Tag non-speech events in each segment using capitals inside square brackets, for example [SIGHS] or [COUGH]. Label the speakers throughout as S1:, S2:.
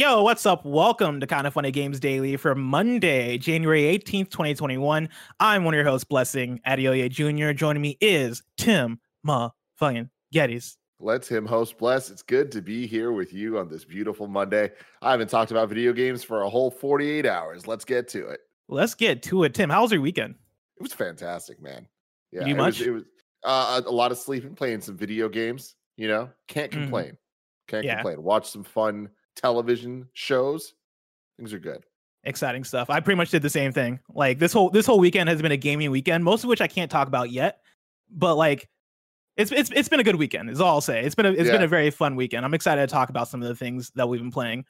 S1: Yo, what's up? Welcome to Kind of Funny Games Daily for Monday, January 18th, 2021. I'm one of your hosts, Blessing Adeoye Jr. Joining me is Tim Ma fucking Gettys.
S2: Let's him host bless. It's good to be here with you on this beautiful Monday. I haven't talked about video games for a whole 48 hours. Let's get to it.
S1: Let's get to it. Tim, how was your weekend?
S2: It was fantastic, man. Yeah,
S1: you
S2: it
S1: much?
S2: was, it was uh, a lot of sleeping, playing some video games. You know, can't
S1: Mhm.
S2: complain. Can't
S1: Yeah.
S2: complain. Watch some fun television shows. Things are good.
S1: Exciting stuff. I pretty much did the same thing. Like this whole this whole weekend has been a gaming weekend, most of which I can't talk about yet. But like it's it's it's been a good weekend, is all I'll say. It's been a it's been a very fun weekend. I'm excited to talk about some of the things that we've been playing.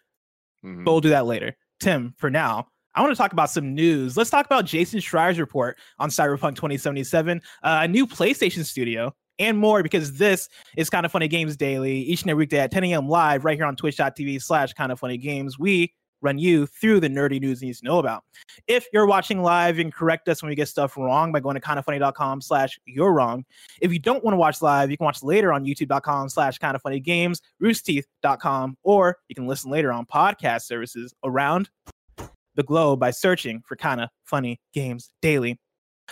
S2: Mhm.
S1: but we'll do that later. Tim, for now, I want to talk about some news. Let's talk about Jason Schreier's report on Cyberpunk 2077, uh, a new PlayStation studio, and more because this is Kind of Funny Games Daily each and every weekday at 10 a.m. live right here on twitch.tv slash Kind of Funny Games. We run you through the nerdy news you need to know about. If you're watching live, you can correct us when we get stuff wrong by going to kindoffunny.com slash you're wrong. If you don't want to watch live, you can watch later on youtube.com slash kind of funny games, roosterteeth.com, or you can listen later on podcast services around the globe by searching for kind of funny games daily.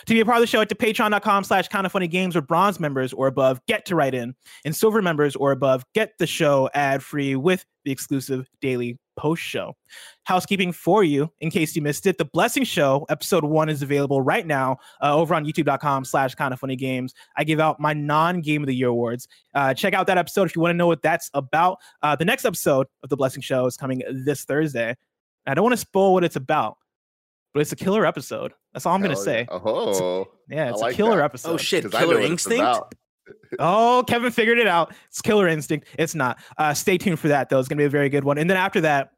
S1: To be a part of the show, at to patreon.com slash kind of funny games where bronze members or above get to write in, and silver members or above get the show ad free with the exclusive daily post show. Housekeeping for you, in case you missed it, the Blessing Show episode one is available right now uh, over on youtube.com slash kind of funny games. I give out my non game of the year awards. Uh, check out that episode if you want to know what that's about. Uh, the next episode of the Blessing Show is coming this Thursday. I don't want to spoil what it's about, but it's a killer episode. That's all I'm going to say.
S2: yeah. Oh,
S1: Yeah, it's
S2: like
S1: a killer
S2: that.
S1: episode.
S3: Oh shit,
S2: 'cause I know
S3: Killer Instinct. [LAUGHS]
S1: Oh, Kevin figured it out. It's Killer Instinct. It's not. Uh, stay tuned for that, though. It's going to be a very good one. And then after that,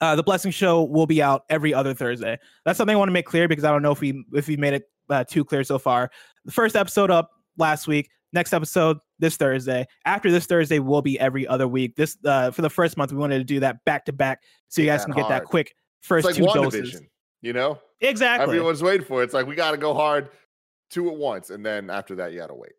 S1: uh, the Blessing Show will be out every other Thursday. That's something I want to make clear because I don't know if we if we made it uh, too clear so far. The first episode up last week. Next episode this Thursday. After this Thursday will be every other week. This uh, for the first month we wanted to do that back to back so you guys
S2: that
S1: can get that quick first
S2: It's like
S1: two
S2: WandaVision,
S1: doses.
S2: You know?
S1: Exactly.
S2: Everyone's waiting for it. It's like we got to go hard two at once. And then after that, you got to wait.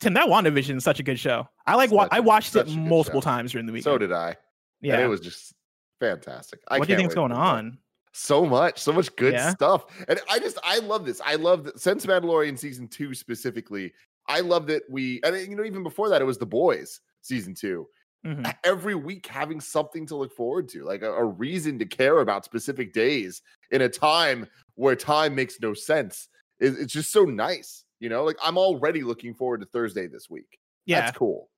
S1: Tim, that WandaVision is such a good show. I like. Wa- I
S2: a-
S1: watched it
S2: such a good
S1: multiple times during the week.
S2: So did I.
S1: yeah.
S2: And it was just fantastic. I
S1: what do you think's going on?
S2: So much, so much good
S1: Yeah.
S2: stuff. And I just, I love this. I love that since Mandalorian season two specifically. I love that we, and you know, even before that, it was The Boys season two.
S1: Mhm. [LAUGHS]
S2: Every week having something to look forward to, like a, a reason to care about specific days in a time where time makes no sense. It- it's just so nice. You know, like I'm already looking forward to Thursday this week.
S1: Yeah.
S2: That's cool.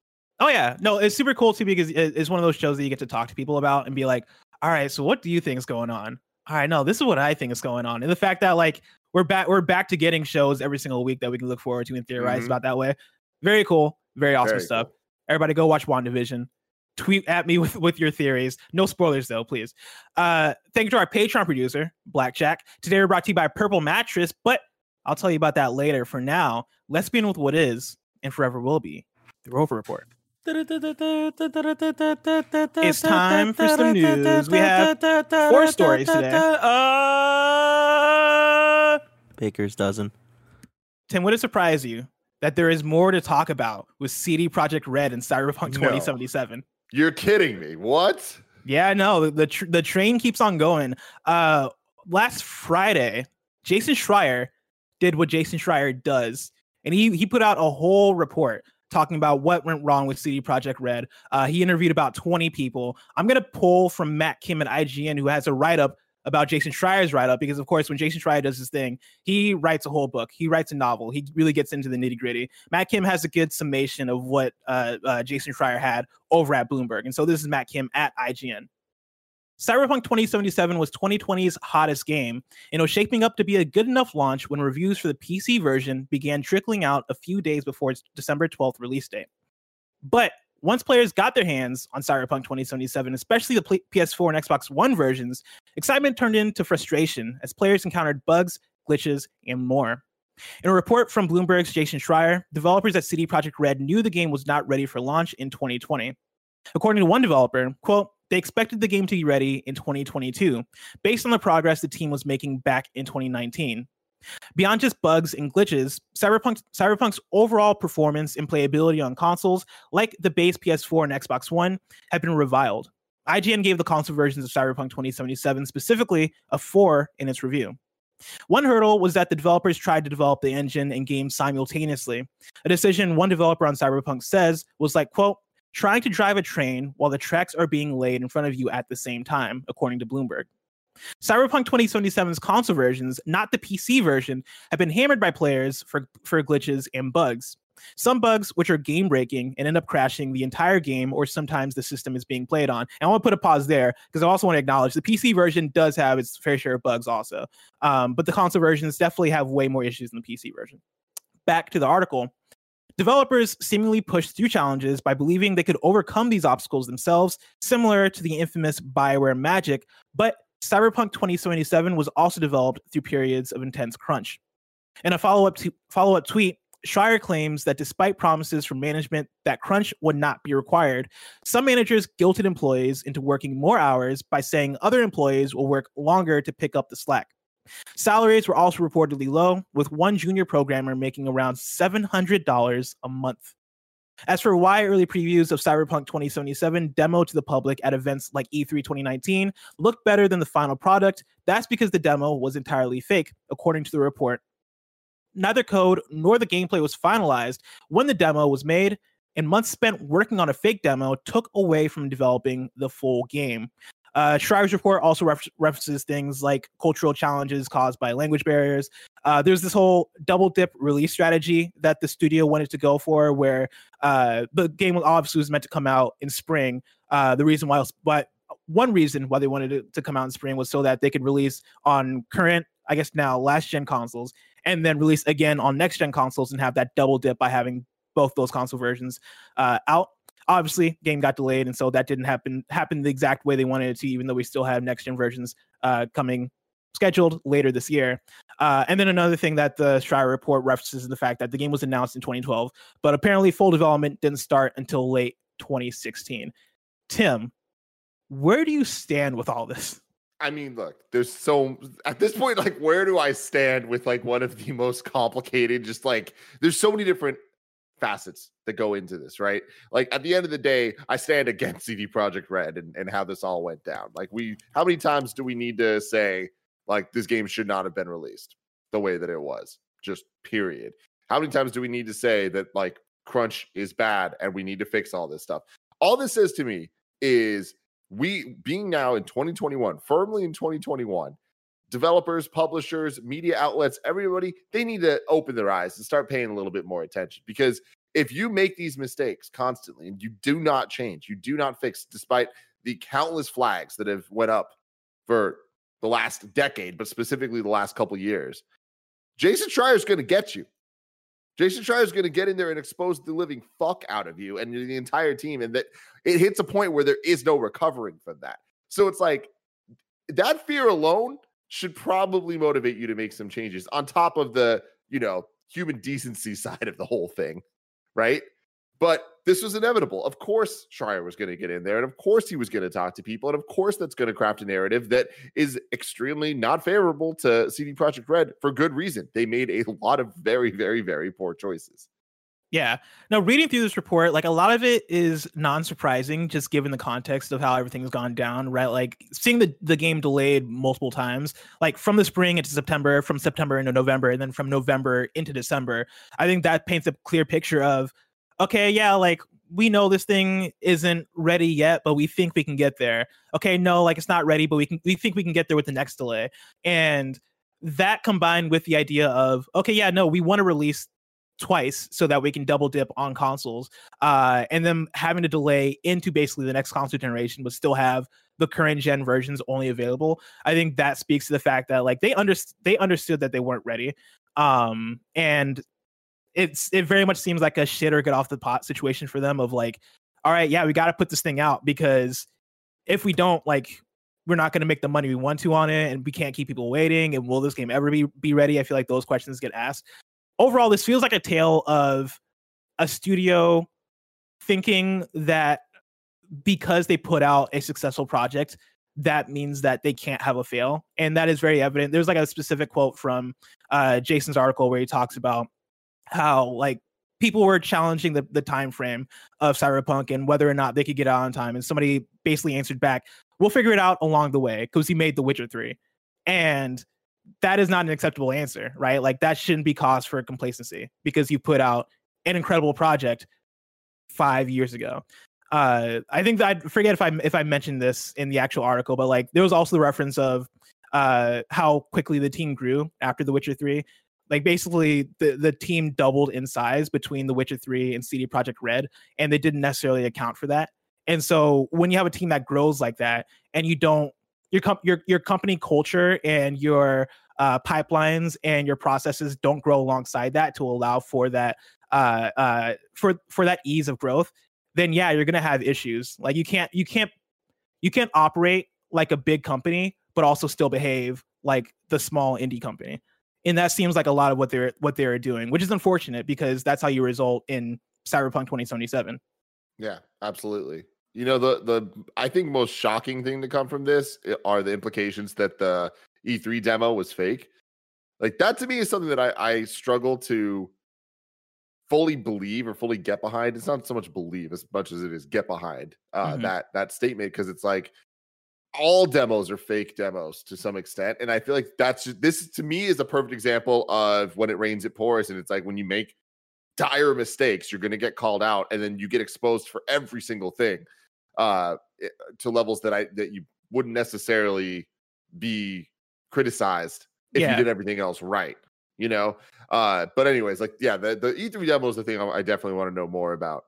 S1: Oh yeah, no, it's super cool too because it's one of those shows that you get to talk to people about and be like, all right, so what do you think is going on? All right, no, this is what I think is going on, and the fact that like we're back, we're back to getting shows every single week that we can look forward to and theorize
S2: Mhm.
S1: about that way. Very cool, very awesome
S2: Very
S1: stuff.
S2: cool.
S1: Everybody, go watch WandaVision. Tweet at me [LAUGHS] with, with your theories. No spoilers though, please. Uh, thank you to our Patreon producer, Blackjack. Today we're brought to you by Purple Mattress, but I'll tell you about that later. For now, let's begin with what is and forever will be the Roper Report. It's time for some news. We have four stories today.
S3: Uh, [LAUGHS] Baker's dozen.
S1: Tim, would it surprise you that there is more to talk about with CD Projekt Red and Cyberpunk
S2: No.
S1: 2077?
S2: You're kidding me. What?
S1: Yeah, no, the the, tr- the train keeps on going. Uh, last Friday, Jason Schreier did what Jason Schreier does, and he he put out a whole report talking about what went wrong with CD Projekt Red. Uh, he interviewed about 20 people. I'm gonna pull from Matt Kim at IGN, who has a write up about Jason Schreier's write up, because of course, when Jason Schreier does his thing, he writes a whole book. He writes a novel. He really gets into the nitty gritty. Matt Kim has a good summation of what uh, uh, Jason Schreier had over at Bloomberg, and so this is Matt Kim at IGN. Cyberpunk 2077 was 2020's hottest game, and it was shaping up to be a good enough launch when reviews for the PC version began trickling out a few days before its December 12th release date. But once players got their hands on Cyberpunk 2077, especially the PS4 and Xbox One versions, excitement turned into frustration as players encountered bugs, glitches, and more. In a report from Bloomberg's Jason Schreier, developers at CD Projekt Red knew the game was not ready for launch in 2020. According to one developer, quote, they expected the game to be ready in 2022, based on the progress the team was making back in 2019. Beyond just bugs and glitches, Cyberpunk, Cyberpunk's overall performance and playability on consoles, like the base PS4 and Xbox One, have been reviled. IGN gave the console versions of Cyberpunk 2077 specifically a 4 in its review. One hurdle was that the developers tried to develop the engine and game simultaneously. A decision one developer on Cyberpunk says was like, quote, trying to drive a train while the tracks are being laid in front of you at the same time, according to Bloomberg. Cyberpunk 2077's console versions, not the PC version, have been hammered by players for, for glitches and bugs. Some bugs, which are game breaking and end up crashing the entire game, or sometimes the system is being played on. And I want to put a pause there because I also want to acknowledge the PC version does have its fair share of bugs also. Um, but the console versions definitely have way more issues than the PC version. Back to the article. Developers seemingly pushed through challenges by believing they could overcome these obstacles themselves, similar to the infamous Bioware magic, but Cyberpunk 2077 was also developed through periods of intense crunch. In a follow-up follow-up tweet, Schreier claims that despite promises from management that crunch would not be required, some managers guilted employees into working more hours by saying other employees will work longer to pick up the slack. Salaries were also reportedly low, with one junior programmer making around $700 a month. As for why early previews of Cyberpunk 2077 demo to the public at events like E3 2019 looked better than the final product, that's because the demo was entirely fake, according to the report. Neither code nor the gameplay was finalized when the demo was made, and months spent working on a fake demo took away from developing the full game. Uh, Schreier's report also ref- references things like cultural challenges caused by language barriers. Uh, there's this whole double dip release strategy that the studio wanted to go for, where uh, the game obviously was meant to come out in spring. Uh, the reason why, but one reason why they wanted it to come out in spring was so that they could release on current, I guess now last gen consoles, and then release again on next gen consoles and have that double dip by having both those console versions uh, out obviously game got delayed and so that didn't happen happen the exact way they wanted it to even though we still have next gen versions uh, coming scheduled later this year uh, and then another thing that the Schreier report references is the fact that the game was announced in 2012 but apparently full development didn't start until late 2016 tim where do you stand with all this
S2: I mean, look, there's so at this point, like, where do I stand with like one of the most complicated? Just like, there's so many different facets that go into this, right? Like at the end of the day, I stand [LAUGHS] against CD Projekt Red and, and how this all went down. Like we how many times do we need to say like this game should not have been released the way that it was? Just period. How many times do we need to say that like crunch is bad and we need to fix all this stuff? All this says to me is we being now in 2021, firmly in 2021, developers, publishers, media outlets, everybody, they need to open their eyes and start paying a little bit more attention because if you make these mistakes constantly and you do not change, you do not fix despite the countless flags that have went up for the last decade, but specifically the last couple years, Jason Schreier is going to get you. Jason Schreier is going to get in there and expose the living fuck out of you and the entire team, and that it hits a point where there is no recovering from that. So it's like that fear alone should probably motivate you to make some changes on top of the, you know, human decency [LAUGHS] side of the whole thing, right? But this was inevitable. Of course, Schreier was going to get in there, and of course, he was going to talk to people, and of course, that's going to craft a narrative that is extremely not favorable to CD Projekt Red for good reason. They made a [LAUGHS] lot of very, very, very poor choices.
S1: Yeah. Now, reading through this report, like a lot of it is non-surprising, just given the context of how everything's gone down, right? Like seeing the, the game delayed multiple times, like from the spring into September, from September into November, and then from November into December. I think that paints a clear picture of, okay, yeah, like we know this thing isn't ready yet, but we think we can get there. Okay, no, like it's not ready, but we can we think we can get there with the next delay. And that combined with the idea of, okay, yeah, no, we want to release twice so that we can double dip on consoles uh, and then having to delay into basically the next console generation but still have the current gen versions only available i think that speaks to the fact that like they under- they understood that they weren't ready um, and it's it very much seems like a shit or get off the pot situation for them of like all right yeah we got to put this thing out because if we don't like we're not going to make the money we want to on it and we can't keep people waiting and will this game ever be, be ready? I feel like those questions get asked overall, this feels like a tale of a studio thinking that because they put out a successful project, that means that they can't have a fail. And that is very evident. There's like a specific quote from uh, Jason's article where he talks about how, like, people were challenging the, the time frame of cyberpunk and whether or not they could get out on time and somebody basically answered back we'll figure it out along the way because he made the witcher 3 and that is not an acceptable answer right? Like that shouldn't be cause for complacency because you put out an incredible project five years ago. Uh i think that i forget if i if i mentioned this in the actual article but like there was also the reference of uh how quickly the team grew after the witcher 3 like basically the the team doubled in size between The Witcher 3 and CD Projekt Red and they didn't necessarily account for that. And so when you have a team that grows like that and you don't your com- your your company culture and your uh, pipelines and your processes don't grow alongside that to allow for that uh, uh, for for that ease of growth, then yeah, you're gonna have issues. Like you can't you can't you can't operate like a big company but also still behave like the small indie company and that seems like a lot of what they're what they're doing, which is unfortunate because that's how you result in Cyberpunk 2077.
S2: Yeah, absolutely. You know the the I think most shocking thing to come from this eh, are the implications that the E3 demo was fake. Like that to me is something that I I struggle to fully believe or fully get behind. It's not so much believe as much as it is get behind uh, mm-hmm. that that statement because it's like all demos are fake demos to some extent and i feel like that's just, this to me is a perfect example of when it rains it pours and it's like when you make dire mistakes you're going to get called out and then you get exposed for every single thing uh eh, to levels that i that you wouldn't necessarily be criticized if yeah. you did everything else right you know? Uh but anyways like yeah the, the e3 demo is the thing i definitely want to know more about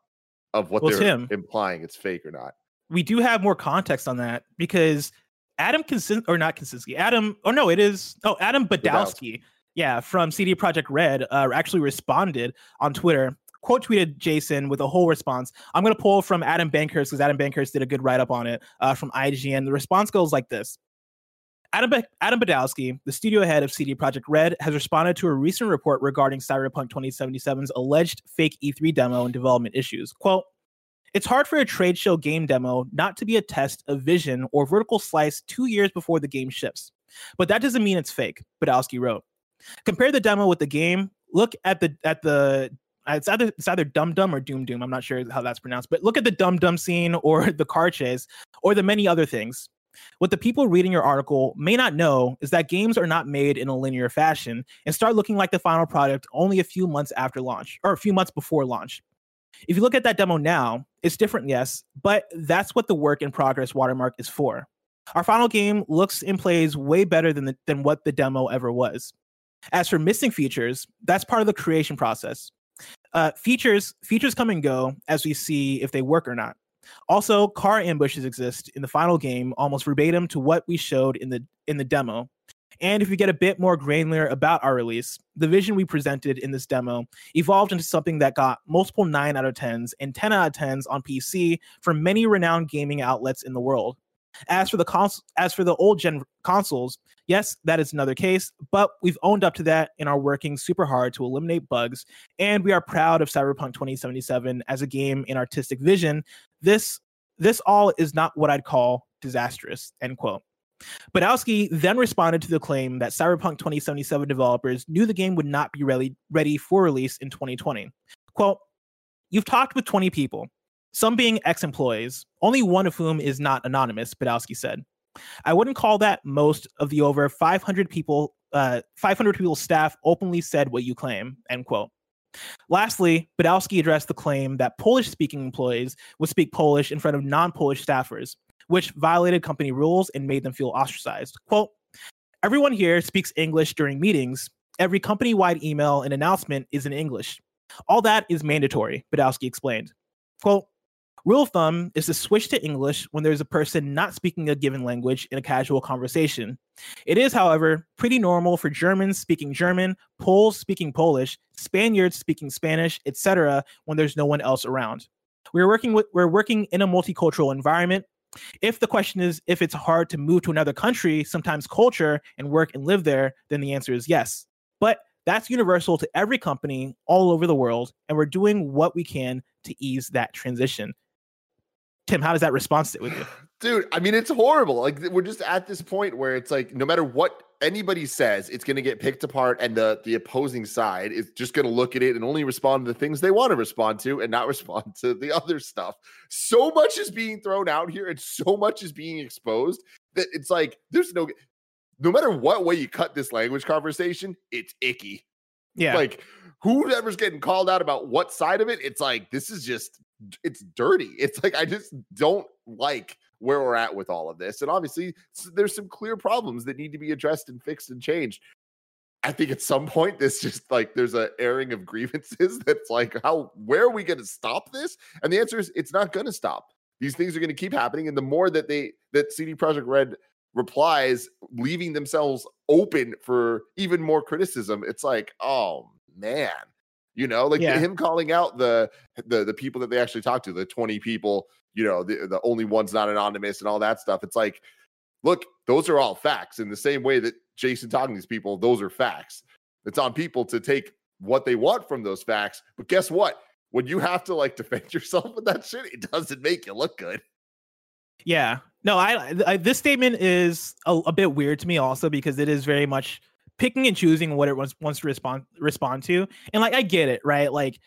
S2: of what well, they're Tim, implying it's fake or not.
S1: We do have more context on that because Adam Konsin or not Konsinski, Adam, oh no, it is oh Adam Badowski, yeah, from CD Projekt Red, uh, actually responded on Twitter. Quote tweeted Jason with a whole response. I'm going to pull from Adam Bankhurst because Adam Bankhurst did a good write up on it uh, from IGN. The response goes like this Adam, ba- Adam Badowski, the studio head of CD Projekt Red, has responded to a recent report regarding Cyberpunk 2077's alleged fake E3 demo and development issues. Quote, it's hard for a trade show game demo not to be a test of vision or vertical slice two years before the game ships. But that doesn't mean it's fake, Badowski wrote. Compare the demo with the game. Look at the at the it's either it's either Dum Dum or Doom Doom. I'm not sure how that's pronounced, but look at the Dum Dum scene or [LAUGHS] the car chase or the many other things. What the people reading your article may not know is that games are not made in a linear fashion and start looking like the final product only a few months after launch or a few months before launch. If you look at that demo now, it's different, yes, but that's what the work in progress watermark is for. Our final game looks and plays way better than, the, than what the demo ever was. As for missing features, that's part of the creation process. Uh, features features come and go as we see if they work or not. Also, car ambushes exist in the final game almost verbatim to what we showed in the in the demo, and if we get a bit more granular about our release, the vision we presented in this demo evolved into something that got multiple 9 out of 10s and 10 out of 10s on PC from many renowned gaming outlets in the world. As for the cons- as for the old gen consoles, yes, that is another case, but we've owned up to that and are working super hard to eliminate bugs. And we are proud of Cyberpunk 2077 as a game in artistic vision. This this all is not what I'd call disastrous. End quote. Badowski then responded to the claim that Cyberpunk 2077 developers knew the game would not be ready, ready for release in 2020. Quote, You've talked with 20 people, some being ex employees, only one of whom is not anonymous, Badowski said. I wouldn't call that most of the over 500 people, uh, 500 people staff openly said what you claim, end quote. Lastly, Badowski addressed the claim that Polish speaking employees would speak Polish in front of non Polish staffers, which violated company rules and made them feel ostracized. Quote, everyone here speaks English during meetings. Every company wide email and announcement is in English. All that is mandatory, Badowski explained. Quote, Rule of thumb is to switch to English when there's a person not speaking a given language in a casual conversation. It is, however, pretty normal for Germans speaking German, Poles speaking Polish, Spaniards speaking Spanish, etc., when there's no one else around. We're working with we're working in a multicultural environment if the question is if it's hard to move to another country, sometimes culture, and work and live there, then the answer is yes. But that's universal to every company all over the world, and we're doing what we can to ease that transition. Tim, how does that response sit with you? [SIGHS]
S2: Dude, I mean, it's horrible. Like, we're just at this point where it's like, no matter what anybody says it's going to get picked apart and the the opposing side is just going to look at it and only respond to the things they want to respond to and not [LAUGHS] respond to the other stuff so much is being thrown out here and so much is being exposed that it's like there's no no matter what way you cut this language conversation it's icky
S1: Yeah.
S2: like whoever's getting called out about what side of it it's like this is just it's dirty. It's like i just don't like where we're at with all of this and obviously there's some clear problems that need to be addressed and fixed and changed. I think at some point this just like there's a airing of [LAUGHS] grievances that's like how where are we going to stop this? And the answer is it's not going to stop. These things are going to keep happening and the more that they that cd projekt red replies leaving themselves open for even more criticism it's like oh man you know like
S1: Yeah.
S2: him calling out the the the people that they actually talked to the 20 people you know the, the only ones not anonymous and all that stuff it's like look those are all facts in the same way that jason talking to these people those are facts it's on people to take what they want from those facts but guess what when you have to like [LAUGHS] defend yourself with that shit it doesn't make you look good
S1: Yeah. No, I, I this statement is a, a bit weird to me also because it is very much picking and choosing what it wants wants to respond respond to. And like I get it, right? Like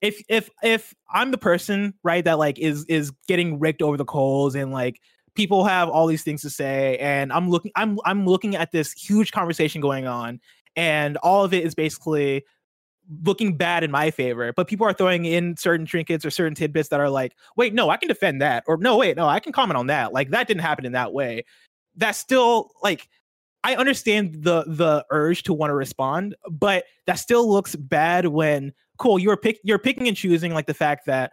S1: if if if I'm the person, right, that like is is getting rigged over the coals and like people have all these things to say and I'm looking I'm I'm looking at this huge conversation going on and all of it is basically looking bad in my favor, but people are throwing in certain trinkets or certain tidbits that are like, wait, no, I can defend that. Or no, wait, no, I can comment on that. Like that didn't happen in that way. That's still like I understand the the urge to want to respond, but that still looks bad when cool, you're pick you're picking and choosing like the fact that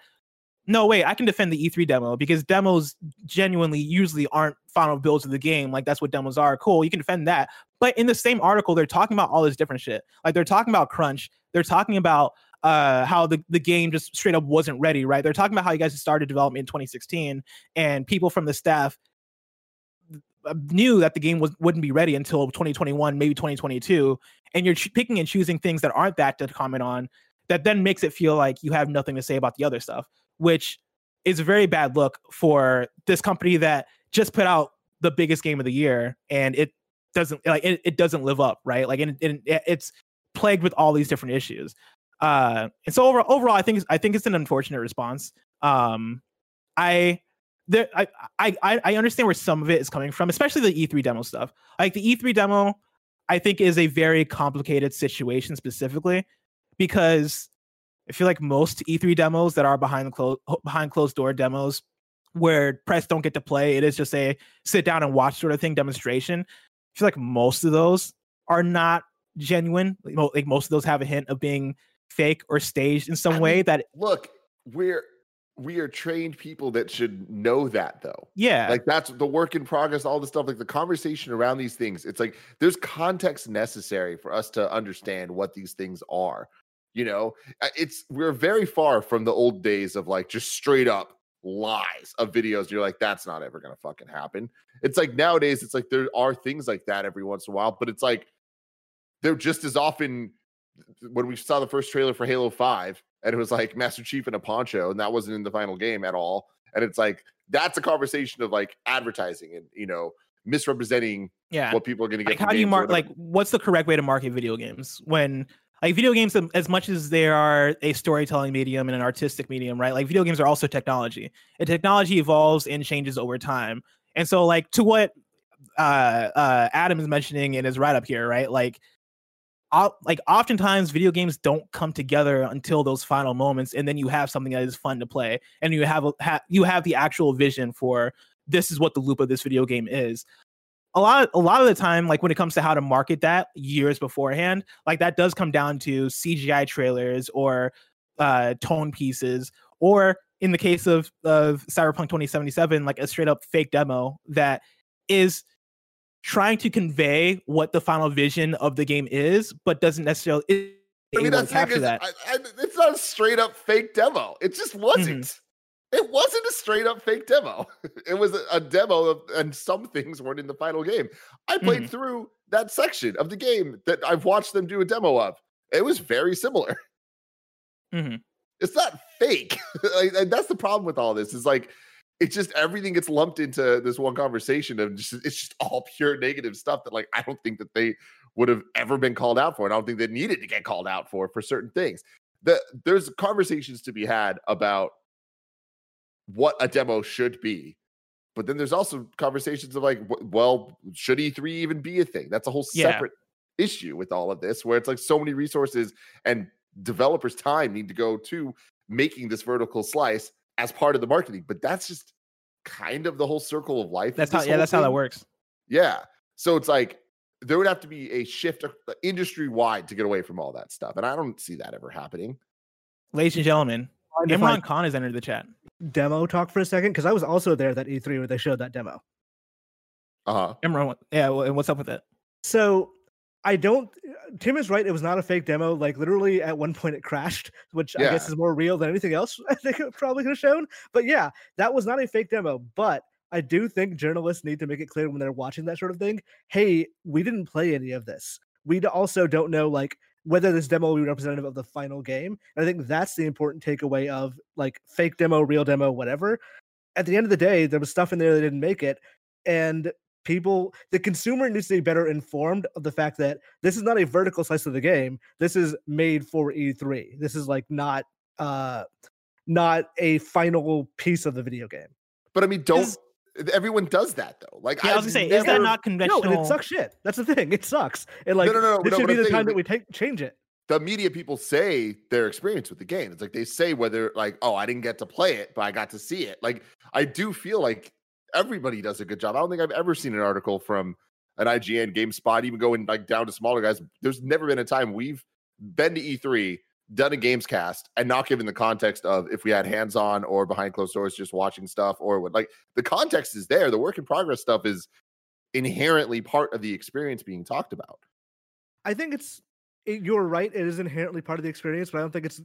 S1: no, wait, I can defend the E3 demo because demos genuinely usually aren't final builds of the game. Like that's what demos are. Cool, you can defend that. But in the same article, they're talking about all this different shit. Like they're talking about crunch. They're talking about uh, how the, the game just straight up wasn't ready, right? They're talking about how you guys started development in 2016 and people from the staff knew that the game was wouldn't be ready until 2021, maybe 2022. And you're picking and choosing things that aren't that to comment on that then makes it feel like you have nothing to say about the other stuff, which is a very bad look for this company that just put out the biggest game of the year and it doesn't like it, it doesn't live up, right? Like and, and it's plagued with all these different issues. Uh, and so overall, overall, I think I think it's an unfortunate response. Um, I there I, I I understand where some of it is coming from, especially the E3 demo stuff. Like the E3 demo, I think is a very complicated situation specifically because I feel like most E3 demos that are behind the closed behind closed door demos where press don't get to play, it is just a sit down and watch sort of thing demonstration. I feel like most of those are not genuine. Like like most of those have a hint of being fake or staged in some
S2: I
S1: way
S2: mean,
S1: that
S2: look we're we are trained people that should know that though.
S1: Yeah.
S2: Like that's the work in progress all the stuff like the conversation around these things it's like there's context necessary for us to understand what these things are you know? Uh, it's we're very far from the old days of like just straight up lies of videos you're like that's not ever gonna fucking happen. It's like nowadays it's like there are things like that every once in a while but it's like they're just as often when we saw the first trailer for Halo 5 and it was like Master Chief in a poncho and that wasn't in the final game at all and it's like that's a conversation of like advertising and you know misrepresenting
S1: yeah.
S2: what people are going to get
S1: like how do you mark like what's the correct way to market video games? When like video games um, as much as they are a storytelling medium and an artistic medium right like video games are also technology and technology evolves and changes over time and so like to what uh uh adam is mentioning in his write-up here right like like oftentimes video games don't come together until those final moments and then you have something that is fun to play and you have a ha- you have the actual vision for this is what the loop of this video game is. A lot a lot of the time like when it comes to how to market that years beforehand like that does come down to cgi trailers or uh tone pieces or in the case of of cyberpunk 2077 like a straight up fake demo that is trying to convey what the final vision of the game is but doesn't necessarily
S2: I mean, that's
S1: capture
S2: is,
S1: that
S2: I, I, it's not a straight up fake demo. It just wasn't.
S1: Mm-hmm.
S2: It wasn't a straight up fake demo. [LAUGHS] It was a, a demo, of, and some things weren't in the final game. I played
S1: Mhm.
S2: through that section of the game that I've watched them do a demo of. It was very similar.
S1: Mhm.
S2: It's not fake. [LAUGHS] like, that's the problem with all this. Is like it's just everything gets lumped into this one conversation of just it's just all pure negative stuff that like I don't think that they would have ever been called out for. And I don't think they needed to get called out for for certain things. The, there's conversations to be had about what a demo should be. But then there's also conversations of like, well, should E3 even be a thing? That's a whole separate yeah. issue with all of this, where it's like so many resources and developers' time need to go to making this vertical slice as part of the marketing. But that's just kind of the whole circle of life.
S1: That's how, yeah, that's thing. how that works.
S2: Yeah. So it's like there would have to be a shift uh, industry wide to get away from all that stuff. And I don't see that ever happening.
S1: Ladies and gentlemen, Imran Khan has entered the chat.
S4: Demo talk for a second because I was also there that E3 where they showed that demo.
S2: Uh huh.
S1: Imran, yeah, and what's up with it?
S4: So I don't. Tim is right. It was not a fake demo. Like literally, at one point it crashed, which yeah. I guess is more real than anything else. [LAUGHS] I think it probably could have shown. But yeah, that was not a fake demo. But I do think journalists need to make it clear when they're watching that sort of thing. Hey, we didn't play any of this. We also don't know like whether this demo will be representative of the final game. And I think that's the important takeaway of like fake demo, real demo, whatever. At the end of the day, there was stuff in there that didn't make it, and people the consumer needs to be better informed of the fact that this is not a vertical slice of the game this is made for e3 this is like not uh not a final piece of the video game.
S2: But i mean don't is, everyone does that though. Like
S1: yeah, i was gonna say never, is that not conventional
S4: no and it sucks shit. That's the thing. It sucks. And like no, no, no, this no, should be the time that we take change it.
S2: the media people say their experience with the game. It's like they say whether like, oh, I didn't get to play it, but I got to see it. Like I do feel like everybody does a good job. I don't think I've ever seen an article from an IGN, GameSpot, even going like down to smaller guys. There's never been a time we've been to E3, done a games cast, and not given the context of if we had hands on or behind closed doors just watching stuff or what like the context is there. The work in progress stuff is inherently part of the experience being talked about.
S4: I think it's you're right. It is inherently part of the experience, but I don't think it's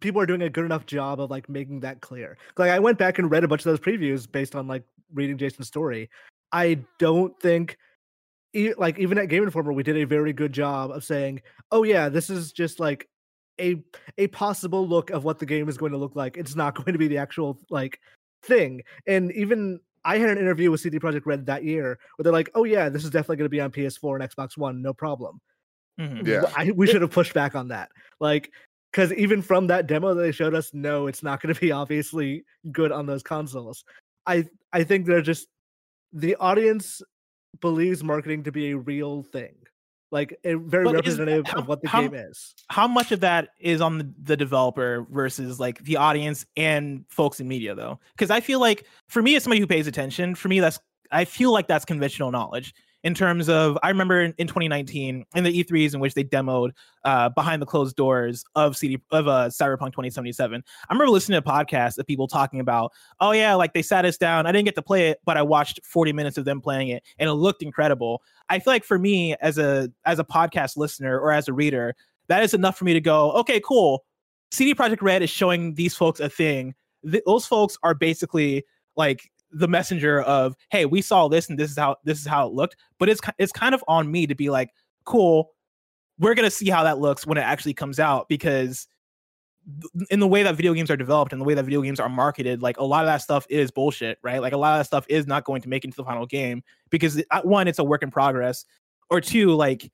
S4: people are doing a good enough job of like making that clear. Like I went back and read a bunch of those previews based on like reading Jason's story. I don't think like even at Game Informer we did a very good job of saying, "Oh yeah, this is just like a a possible look of what the game is going to look like. It's not [LAUGHS] going to be the actual like thing." And even I had an interview with CD Projekt Red that year where they're like, "Oh yeah, this is definitely going to be on PS4 and Xbox One, no problem."
S2: Mm-hmm. Yeah,
S4: I, we should have pushed back on that. Like because even from that demo that they showed us, no, it's not going to be [LAUGHS] obviously good on those consoles. I I think they're just the audience believes marketing to be a real thing, like a very but representative how, of what the
S1: how,
S4: game is.
S1: How much of that is on the, the developer versus like the audience and folks in media, though? Because I feel like for me, as somebody who pays attention, for me, that's I feel like that's conventional knowledge in terms of I remember in, in 2019 in the E3s in which they demoed uh, behind the closed doors of CD of uh, Cyberpunk 2077. I remember listening to podcasts of people talking about, oh yeah, like they sat us down. I didn't get to play it, but I watched 40 minutes of them playing it, and it looked incredible. I feel like for me as a as a podcast listener or as a reader, that is enough for me to go, okay, cool. CD Projekt Red is showing these folks a thing. Th- those folks are basically like the messenger of hey we saw this and this is how this is how it looked. But it's it's kind of on me to be like cool we're going to see how that looks when it actually comes out because in the way that video games are developed and the way that video games are marketed like a lot of that stuff is bullshit right? Like a lot of that stuff is not going to make into the final game because uh, one it's a work in progress or two like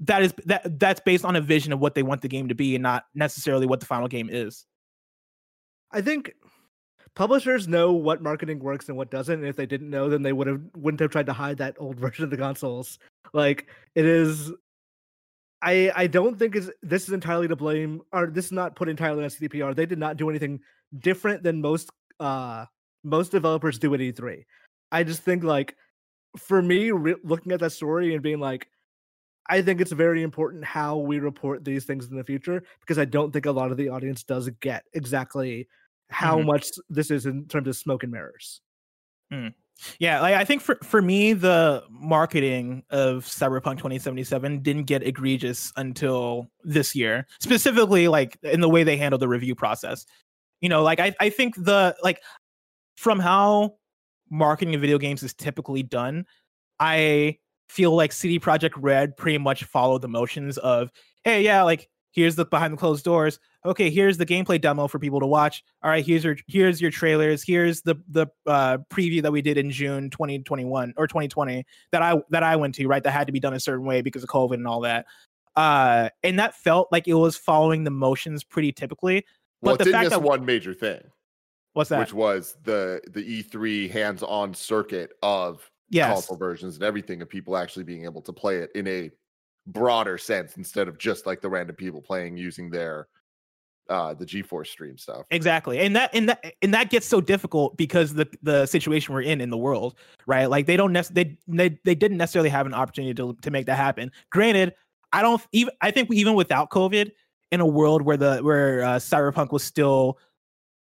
S1: that is that that's based on a vision of what they want the game to be and not necessarily what the final game is.
S4: I think publishers know what marketing works and what doesn't and if they didn't know then they would have wouldn't have tried to hide that old [LAUGHS] version of the consoles. Like it is i i don't think is this is entirely to blame or this is not put entirely on cdpr they did not do anything different than most uh most developers do at e3 i just think like for me re- looking at that story and being like I think it's very important how we report these things in the future because I don't think a lot of the audience does get exactly how mm-hmm. much this is in terms of smoke and mirrors.
S1: Mm. Yeah, like I think for for me, the marketing of Cyberpunk 2077 didn't get egregious until this year, specifically like in the way they handled the review process. You know, like I, I think the like from how marketing of video games is typically done, I feel like CD Projekt Red pretty much followed the motions of, hey, yeah, like Here's the behind the closed doors. Okay, here's the gameplay demo for people to watch. All right, here's your here's your trailers. Here's the the uh, preview that we did in June 2021 or 2020 that I that I went to. Right, that had to be done a certain way because of COVID and all that. Uh, and that felt like it was following the motions pretty typically.
S2: Well,
S1: But the fact that
S2: one major thing,
S1: what's that?
S2: which was the the E3 hands-on circuit of
S1: yes,
S2: console versions and everything of people actually being able to play it in a broader sense instead of just like the random people playing using their uh the GeForce stream stuff.
S1: Exactly. And that and that and that gets so difficult because the the situation we're in in the world, right? Like they don't nec- they, they they didn't necessarily have an opportunity to to make that happen. Granted, I don't even I think even without COVID in a world where the where uh, Cyberpunk was still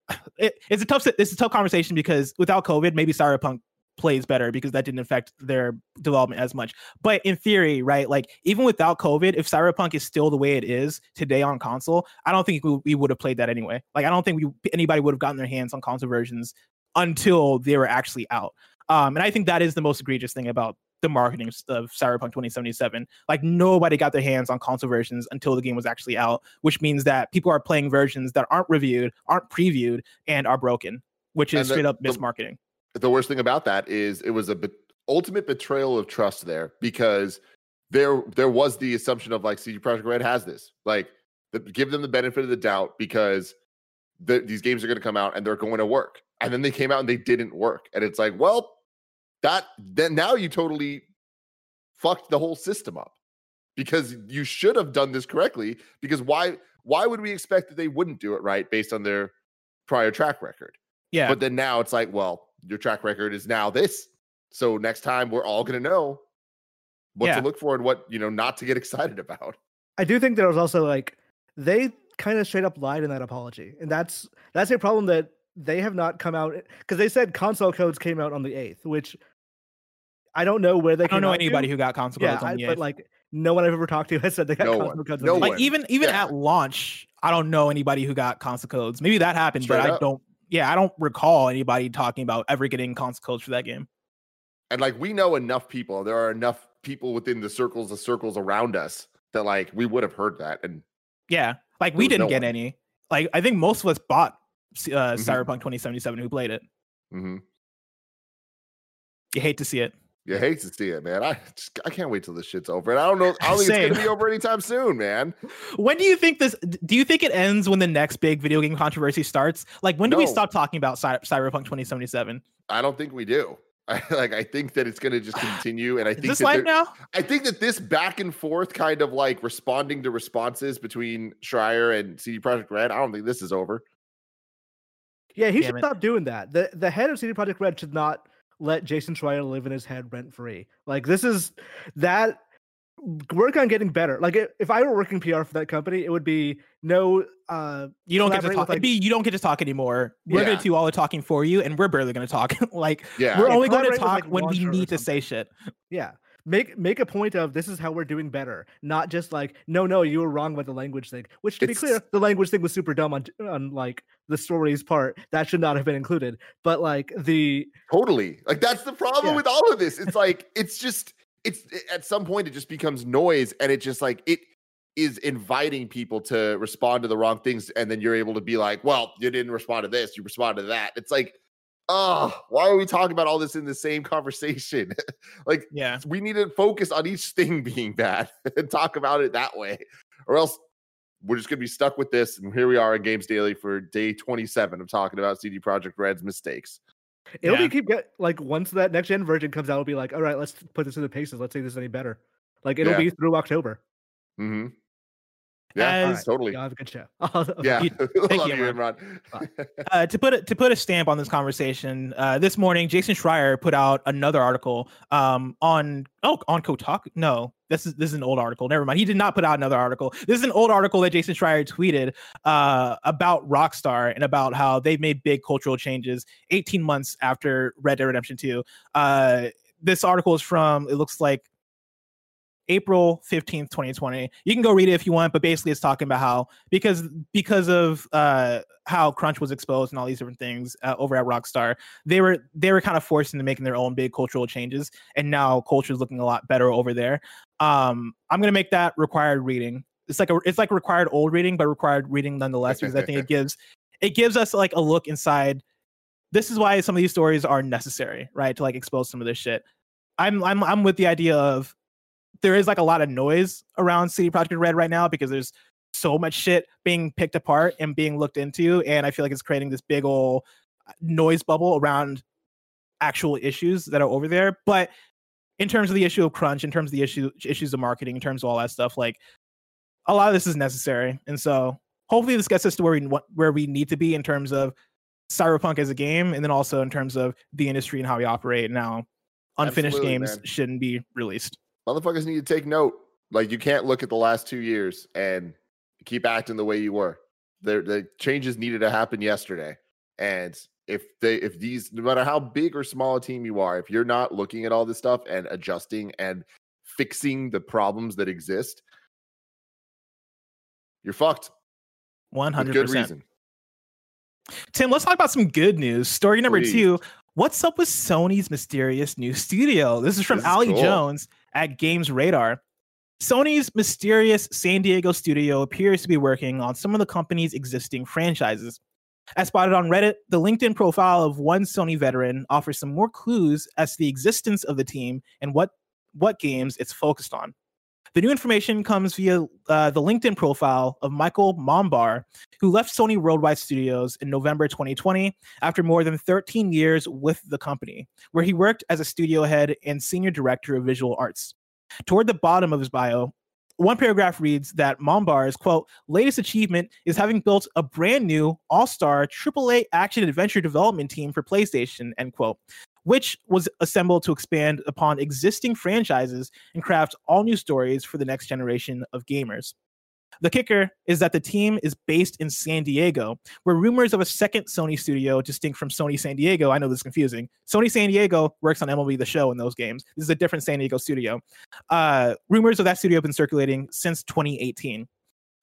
S1: [SIGHS] it, it's a tough it's a tough conversation because without COVID maybe Cyberpunk plays better because that didn't affect their development as much. But in theory, right, like even without COVID, if Cyberpunk is still the way it is today on console, I don't think we, we would have played that anyway. Like I don't think we anybody would have gotten their hands on console versions until they were actually out. Um, and I think that is the most egregious thing about the marketing of Cyberpunk 2077. Like nobody got their hands on console versions until the game was actually out, which means that people are playing versions that aren't reviewed, aren't previewed, and are broken, which is
S2: the-
S1: straight up mismarketing.
S2: The worst thing about that is it was a bet- ultimate betrayal of trust there because there there was the assumption of like CD Projekt Red has this. Like the, give them the benefit of the doubt because the, these games are going to come out and they're going to work. And then they came out and they didn't work. And it's like well that then now you totally fucked the whole system up because you should have done this correctly because why why would we expect that they wouldn't do it right based on their prior track record?
S1: Yeah.
S2: but then now it's like, well, your track record is now this. So next time we're all going to know what
S1: Yeah.
S2: to look for and what, you know, not to get [LAUGHS] excited about.
S4: I do think there was also like they kind of straight up lied in that apology, and that's that's a problem that they have not come out because they said console codes came out on the eighth, which I don't know where they.
S1: I don't
S4: came
S1: know
S4: out to.
S1: anybody who got console
S4: Yeah,
S1: codes on
S4: I,
S1: the
S4: but like no one I've ever talked to [LAUGHS] has said they got
S2: No
S4: console
S2: one.
S4: codes.
S2: No
S4: on the
S1: like
S2: one.
S1: even even
S2: Yeah.
S1: at launch, I don't know anybody who got console codes. Maybe that happened,
S2: Straight
S1: but I don't. Yeah, I don't recall anybody talking about ever getting console codes for that game.
S2: And like we know enough people, there are enough people within the circles of circles around us that like we would have heard that. And
S1: Yeah, like we didn't
S2: no
S1: get
S2: one.
S1: any. Like I think most of us bought uh,
S2: Mhm.
S1: Cyberpunk 2077 who played it.
S2: Mm-hmm.
S1: You hate to see it.
S2: You hate to see it, man. I just I can't wait till this shit's over. And I don't know. I don't think it's gonna be over anytime soon, man. [LAUGHS]
S1: When do you think this? Do you think it ends when the next big video game controversy starts? Like when do we stop talking about Cy- Cyberpunk 2077?
S2: I don't think we do. [LAUGHS] I, like I think that it's gonna just [SIGHS] continue, and I
S1: Is
S2: think
S1: this
S2: that
S1: live now?
S2: I think that this back and forth kind of like responding to responses between Schreier and CD Projekt Red, I don't think this is over.
S4: Yeah, he
S1: Damn
S4: should
S1: it.
S4: stop doing that. The the head of CD Projekt Red should not let Jason Schreier live in his head rent free. Like this is that work on getting better. Like if I were working PR for that company, it would be no uh
S1: You don't get to talk.
S4: like-
S1: be you don't get to talk anymore. We're
S2: Yeah.
S1: gonna do all the talking for you, and we're barely gonna talk. [LAUGHS] like
S2: Yeah.
S1: we're only going to
S4: collaborate with,
S1: talk
S4: like,
S1: when we need to say shit.
S4: yeah. Make make a point of this is how we're doing better, not just like no no you were wrong about the language thing. Which to be clear, the language thing was super dumb on on like the story's part. That should not have been included. But like the
S2: Totally. Like that's the problem
S4: Yeah.
S2: with all of this. It's like it's just it's at some point it just becomes noise and it just like it is inviting people to respond to the wrong things and then you're able to be like, "Well, you didn't respond to this, you responded to that." It's like, "Oh, why are we talking about all this in the same conversation?" [LAUGHS] like
S1: Yeah.
S2: we need to focus on each thing [LAUGHS] being bad and talk about it that way or else we're just going to be stuck with this and here we are in games daily for day 27 of talking about cd projekt red's mistakes
S4: It'll
S1: Yeah.
S4: be keep get like once that next gen version comes out, it'll be like, all right, let's put this in the paces. Let's see if this is any better. Like it'll
S2: Yeah.
S4: be through October.
S2: mm-hmm. Yeah
S1: As-
S4: Alright.
S2: totally
S4: Y'all have a good show. [LAUGHS]
S2: yeah [LAUGHS]
S1: You- thank
S2: love you,
S1: Imran.
S2: Imran. [LAUGHS]
S1: uh, to put it to put a stamp on this conversation, uh, this morning Jason Schreier put out another article um, on oh on Kotaku. No, this is this is an old article. Never mind. He did not put out another article. This is an old article that Jason Schreier tweeted uh, about Rockstar and about how they've made big cultural changes 18 months after Red Dead Redemption 2. Uh, this article is from it looks like April 15th, 2020. You can go read it if you want, but basically it's talking about how because because of uh how crunch was exposed and all these different things uh, over at Rockstar, they were they were kind of forced into making their own big cultural changes and now culture is looking a lot better over there. Um I'm going to make that required reading it's like a it's like required old reading, but required reading nonetheless because I think it gives it gives us like a look inside. This is why some of these stories are necessary, right? To like expose some of this shit. I'm I'm I'm with the idea of there is like a lot of noise around CD Projekt Red right now because there's so much shit being picked apart and being looked into, and I feel like it's creating this big old noise bubble around actual issues that are over there. But in terms of the issue of crunch, in terms of the issue issues of marketing, in terms of all that stuff, like a lot of this is necessary. And so hopefully this gets us to where we where we need to be in terms of cyberpunk as a game, and then also in terms of the industry and how we operate. Now, unfinished Absolutely, games man. shouldn't be released.
S2: Motherfuckers need to take note. Like you can't look at the last two years and keep acting the way you were. There, the changes needed to happen yesterday, and if they if these no matter how big or small a team you are if you're not looking at all this stuff and adjusting and fixing the problems that exist you're fucked
S1: 100
S2: good reason
S1: tim let's talk about some good news story number Please. two what's up with sony's mysterious new studio this is from this ali cool. jones at games radar Sony's mysterious San Diego studio appears to be working on some of the company's existing franchises. As spotted on Reddit, the LinkedIn profile of one Sony veteran offers some more clues as to the existence of the team and what, what games it's focused on. The new information comes via uh, the LinkedIn profile of Michael Mumbauer, who left Sony Worldwide Studios in November 2020 after more than 13 years with the company, where he worked as a studio head and senior director of visual arts. Toward the bottom of his bio, one paragraph reads that Mumbauer's quote latest achievement is having built a brand new all-star AAA action adventure development team for PlayStation end quote which was assembled to expand upon existing franchises and craft all new stories for the next generation of gamers. The kicker is that the team is based in San Diego, where rumors of a second Sony studio distinct from Sony San Diego, I know this is confusing. Sony San Diego works on MLB The Show in those games. This is a different San Diego studio. Uh, rumors of that studio have been circulating since 2018.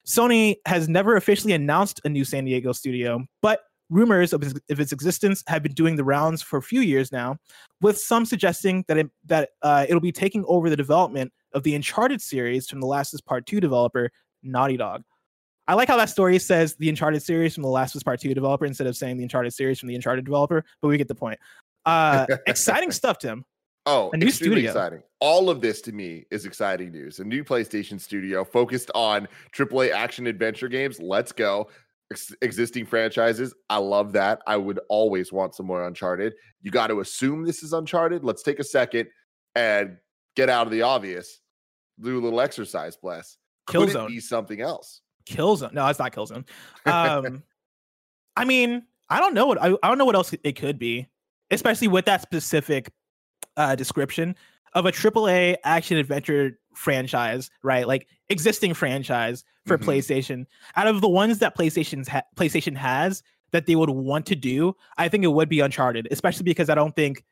S1: Sony has never officially announced a new San Diego studio, but rumors of its, of its, existence have been doing the rounds for a few years now, with some suggesting that it, that uh, it'll be taking over the development of the Uncharted series from the Last is Part 2 developer Naughty Dog. I like how that story says the Uncharted series from the Last of Us Part 2 developer instead of saying the Uncharted series from the Uncharted developer, but we get the point. Uh, exciting [LAUGHS] stuff, Tim.
S2: Oh, a new studio. Exciting. All of this to me is exciting news. A new PlayStation studio focused on AAA action adventure games. Let's go. Ex- existing franchises. I love that. I would always want some more Uncharted. You got to assume this is Uncharted. Let's take a second and get out of the obvious. Do a little exercise, bless. Could Killzone. be something else.
S1: Killzone. No, it's not Killzone. [LAUGHS] Um, I mean, I don't know what I, I don't know what else it could be, especially with that specific uh, description of a AAA action adventure franchise, right? Like existing franchise for mm-hmm. PlayStation. Out of the ones that PlayStation's ha- PlayStation has that they would want to do, I think it would be Uncharted, especially because I don't think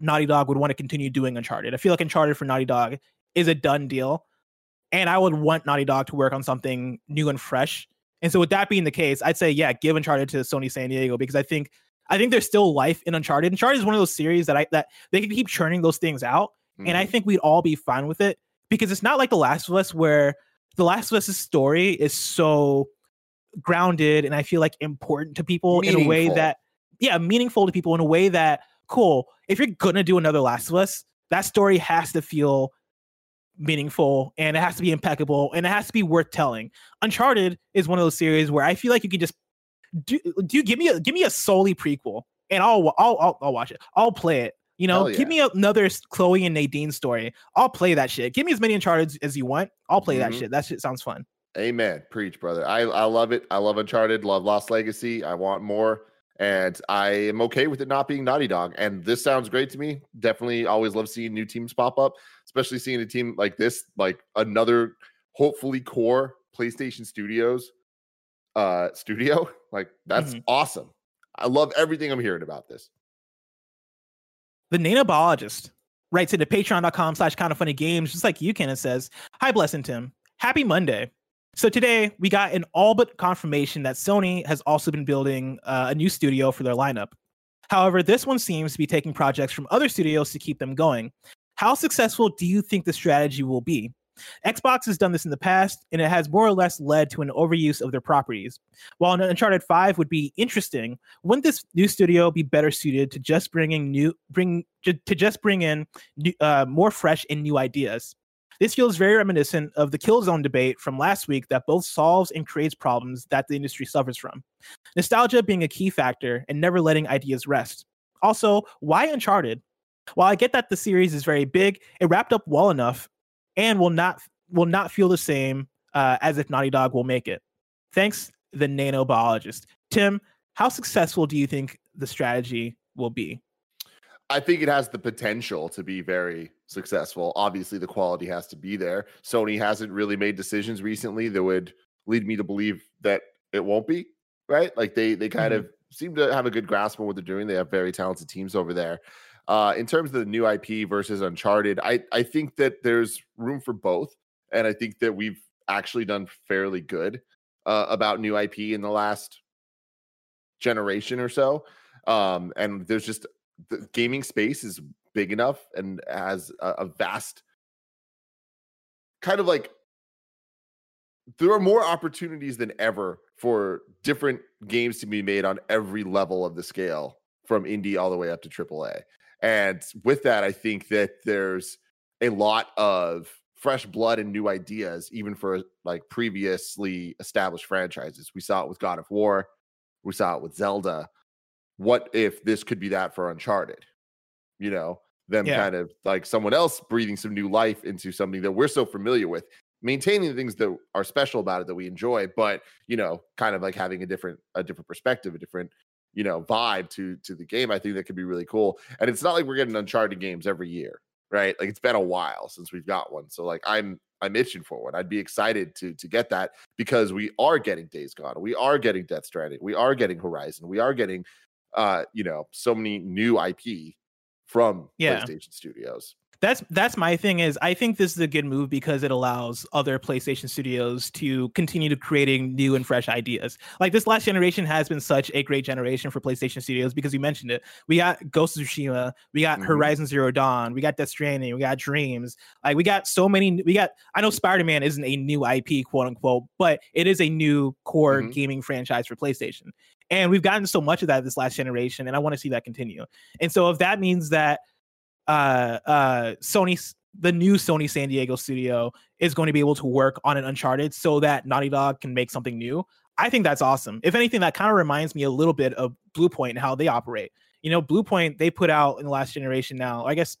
S1: Naughty Dog would want to continue doing Uncharted. I feel like Uncharted for Naughty Dog is a done deal and I would want Naughty Dog to work on something new and fresh. And so with that being the case, I'd say yeah, give Uncharted to Sony San Diego because I think I think there's still life in Uncharted. Uncharted is one of those series that I that they can keep churning those things out, mm-hmm. and I mm-hmm. think we'd all be fine with it because it's not like The Last of Us where The Last of Us story is so grounded and I feel like important to people meaningful. in a way that yeah, meaningful to people in a way that cool. If you're gonna do another Last of Us, that story has to feel meaningful and it has to be impeccable and it has to be worth telling. Uncharted is one of those series where I feel like you can just do, do you give me a give me a Sully prequel and I'll I'll I'll, I'll watch it. I'll play it. You know, yeah. give me another Chloe and Nadine story. I'll play that shit. Give me as many Uncharted as you want. I'll play mm-hmm. that shit. That shit sounds fun.
S2: Amen. Preach, brother. I I love it. I love Uncharted. Love Lost Legacy. I want more and I am okay with it not being Naughty Dog. And this sounds great to me. Definitely always love seeing new teams pop up, especially seeing a team like this, like another hopefully core PlayStation Studios uh studio. [LAUGHS] Like that's mm-hmm. awesome. I love everything I'm hearing about this.
S1: The nanobiologist writes into patreon.com slash kind of funny games, just like you can, and says, Hi, Blessing Tim. Happy Monday. So today we got an all but confirmation that Sony has also been building uh, a new studio for their lineup. However, this one seems to be taking projects from other studios to keep them going. How successful do you think the strategy will be? Xbox has done this in the past, and it has more or less led to an overuse of their properties. While an Uncharted 5 would be interesting, wouldn't this new studio be better suited to just bringing new bring to, just bring in new, uh, more fresh and new ideas? This feels very reminiscent of the Killzone debate from last week that both solves and creates problems that the industry suffers from. Nostalgia being a key factor and never letting ideas rest. Also, why Uncharted? While I get that the series is very big, it wrapped up well enough and will not will not feel the same uh, as if Naughty Dog will make it. Thanks, the nanobiologist. Tim, how successful do you think the strategy will be?
S2: I think it has the potential to be very successful. Obviously, the quality has to be there. Sony hasn't really made decisions recently that would lead me to believe that it won't be right. Like they they kind mm-hmm. of seem to have a good grasp on what they're doing. They have very talented teams over there. Uh, in terms of the new IP versus Uncharted, I I think that there's room for both, and I think that we've actually done fairly good uh, about new IP in the last generation or so. Um, and there's just the gaming space is big enough and has a, a vast kind of like there are more opportunities than ever for different games to be made on every level of the scale from indie all the way up to AAA. And with that, I think that there's a lot of fresh blood and new ideas, even for like previously established franchises. We saw it with God of War, we saw it with Zelda. What if this could be that for Uncharted? You know, them yeah. kind of like someone else breathing some new life into something that we're so familiar with maintaining the things that are special about it that we enjoy but you know kind of like having a different a different perspective a different you know vibe to to the game i think that could be really cool and it's not like we're getting uncharted games every year right? Like it's been a while since we've got one so like i'm i'm itching for one. I'd be excited to to get that because we are getting days gone we are getting death stranding we are getting horizon we are getting uh you know so many new ip from yeah. playstation studios
S1: that's that's my thing is I think this is a good move because it allows other PlayStation studios to continue to creating new and fresh ideas. Like this last generation has been such a great generation for PlayStation studios because you mentioned it. We got Ghost of Tsushima, we got mm-hmm. Horizon Zero Dawn, we got Death Stranding, we got Dreams. Like we got so many. We got. I know Spider Man isn't a new IP, quote unquote, but it is a new core mm-hmm. gaming franchise for PlayStation. And we've gotten so much of that this last generation, and I want to see that continue. And so if that means that uh, uh, Sony, the new Sony San Diego studio is going to be able to work on an Uncharted so that Naughty Dog can make something new. I think that's awesome. If anything, that kind of reminds me a little bit of Bluepoint and how they operate. You know, Bluepoint they put out in the last generation now, I guess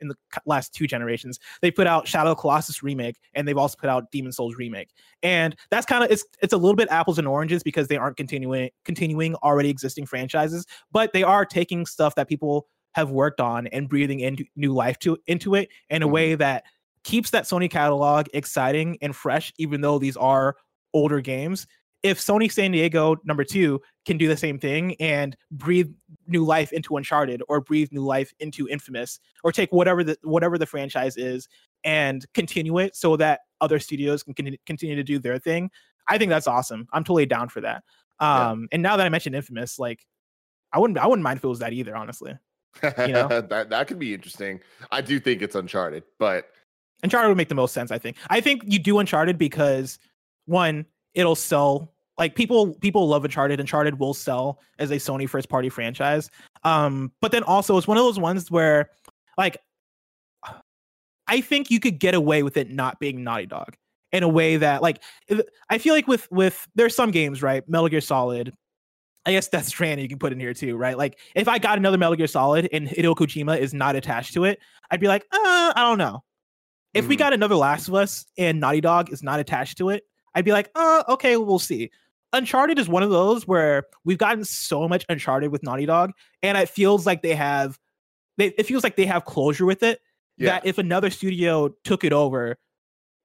S1: in the last two generations, they put out Shadow Colossus remake and they've also put out Demon Souls remake. And that's kind of it's it's a little bit apples and oranges because they aren't continuing continuing already existing franchises, but they are taking stuff that people have worked on and breathing into new life to into it in a mm-hmm. way that keeps that Sony catalog exciting and fresh, even though these are older games. If Sony San Diego number two can do the same thing and breathe new life into Uncharted or breathe new life into Infamous or take whatever the whatever the franchise is and continue it so that other studios can continue to do their thing, I think that's awesome. I'm totally down for that. Um, yeah. and now that I mentioned Infamous, like I wouldn't I wouldn't mind if it was that either, honestly.
S2: You know? [LAUGHS] that that could be interesting. I do think it's Uncharted, but
S1: Uncharted would make the most sense. I think. I think you do Uncharted because one, it'll sell. Like people, people love Uncharted. Uncharted will sell as a Sony first party franchise. Um, but then also it's one of those ones where, like, I think you could get away with it not being Naughty Dog in a way that, like, I feel like with with there's some games right, Metal Gear Solid, I guess Death [LAUGHS] Stranding you can put in here too, right? Like if I got another Metal Gear Solid and Hideo Kojima is not attached to it, I'd be like, uh, I don't know. If mm-hmm. we got another Last of Us and Naughty Dog is not attached to it, I'd be like, uh, okay, we'll see. Uncharted is one of those where we've gotten so much Uncharted with Naughty Dog, and it feels like they have, they, it feels like they have closure with it. Yeah. That if another studio took it over,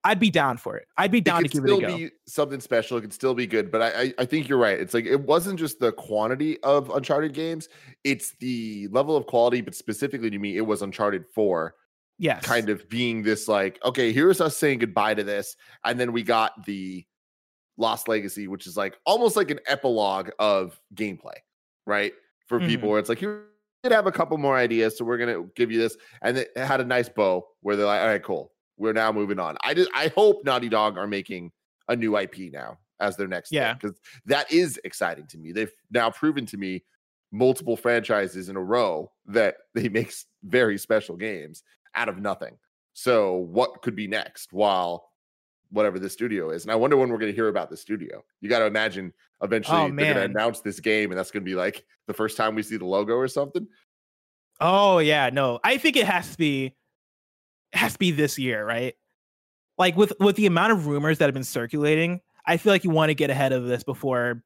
S1: I'd be down for it. I'd be down to give it a go.
S2: It could still be something special. It could still be good, but I, I, I think you're right. It's like it wasn't just the quantity of Uncharted games; it's the level of quality. But specifically to me, it was Uncharted Four.
S1: Yes,
S2: kind of being this like, okay, here's us saying goodbye to this, and then we got the Lost Legacy, which is like almost like an epilogue of gameplay, right? For mm-hmm. people, where it's like you could have a couple more ideas, so we're gonna give you this, and it had a nice bow where they're like, all right, cool we're now moving on. I just I hope Naughty Dog are making a new IP now as their next
S1: Yeah.
S2: because that is exciting to me. They've now proven to me multiple franchises in a row that they [LAUGHS] make very special games out of nothing. So what could be next while whatever the studio is? And I wonder when we're going to hear about the studio. You got to imagine eventually oh, they're going to
S1: Oh,
S2: announce this game and that's going to be like the first time we see the logo or something.
S1: Oh yeah, no. I think it has to be it has to be this year, right? Like with with the amount of rumors that have been circulating, I feel like you want to get ahead of this before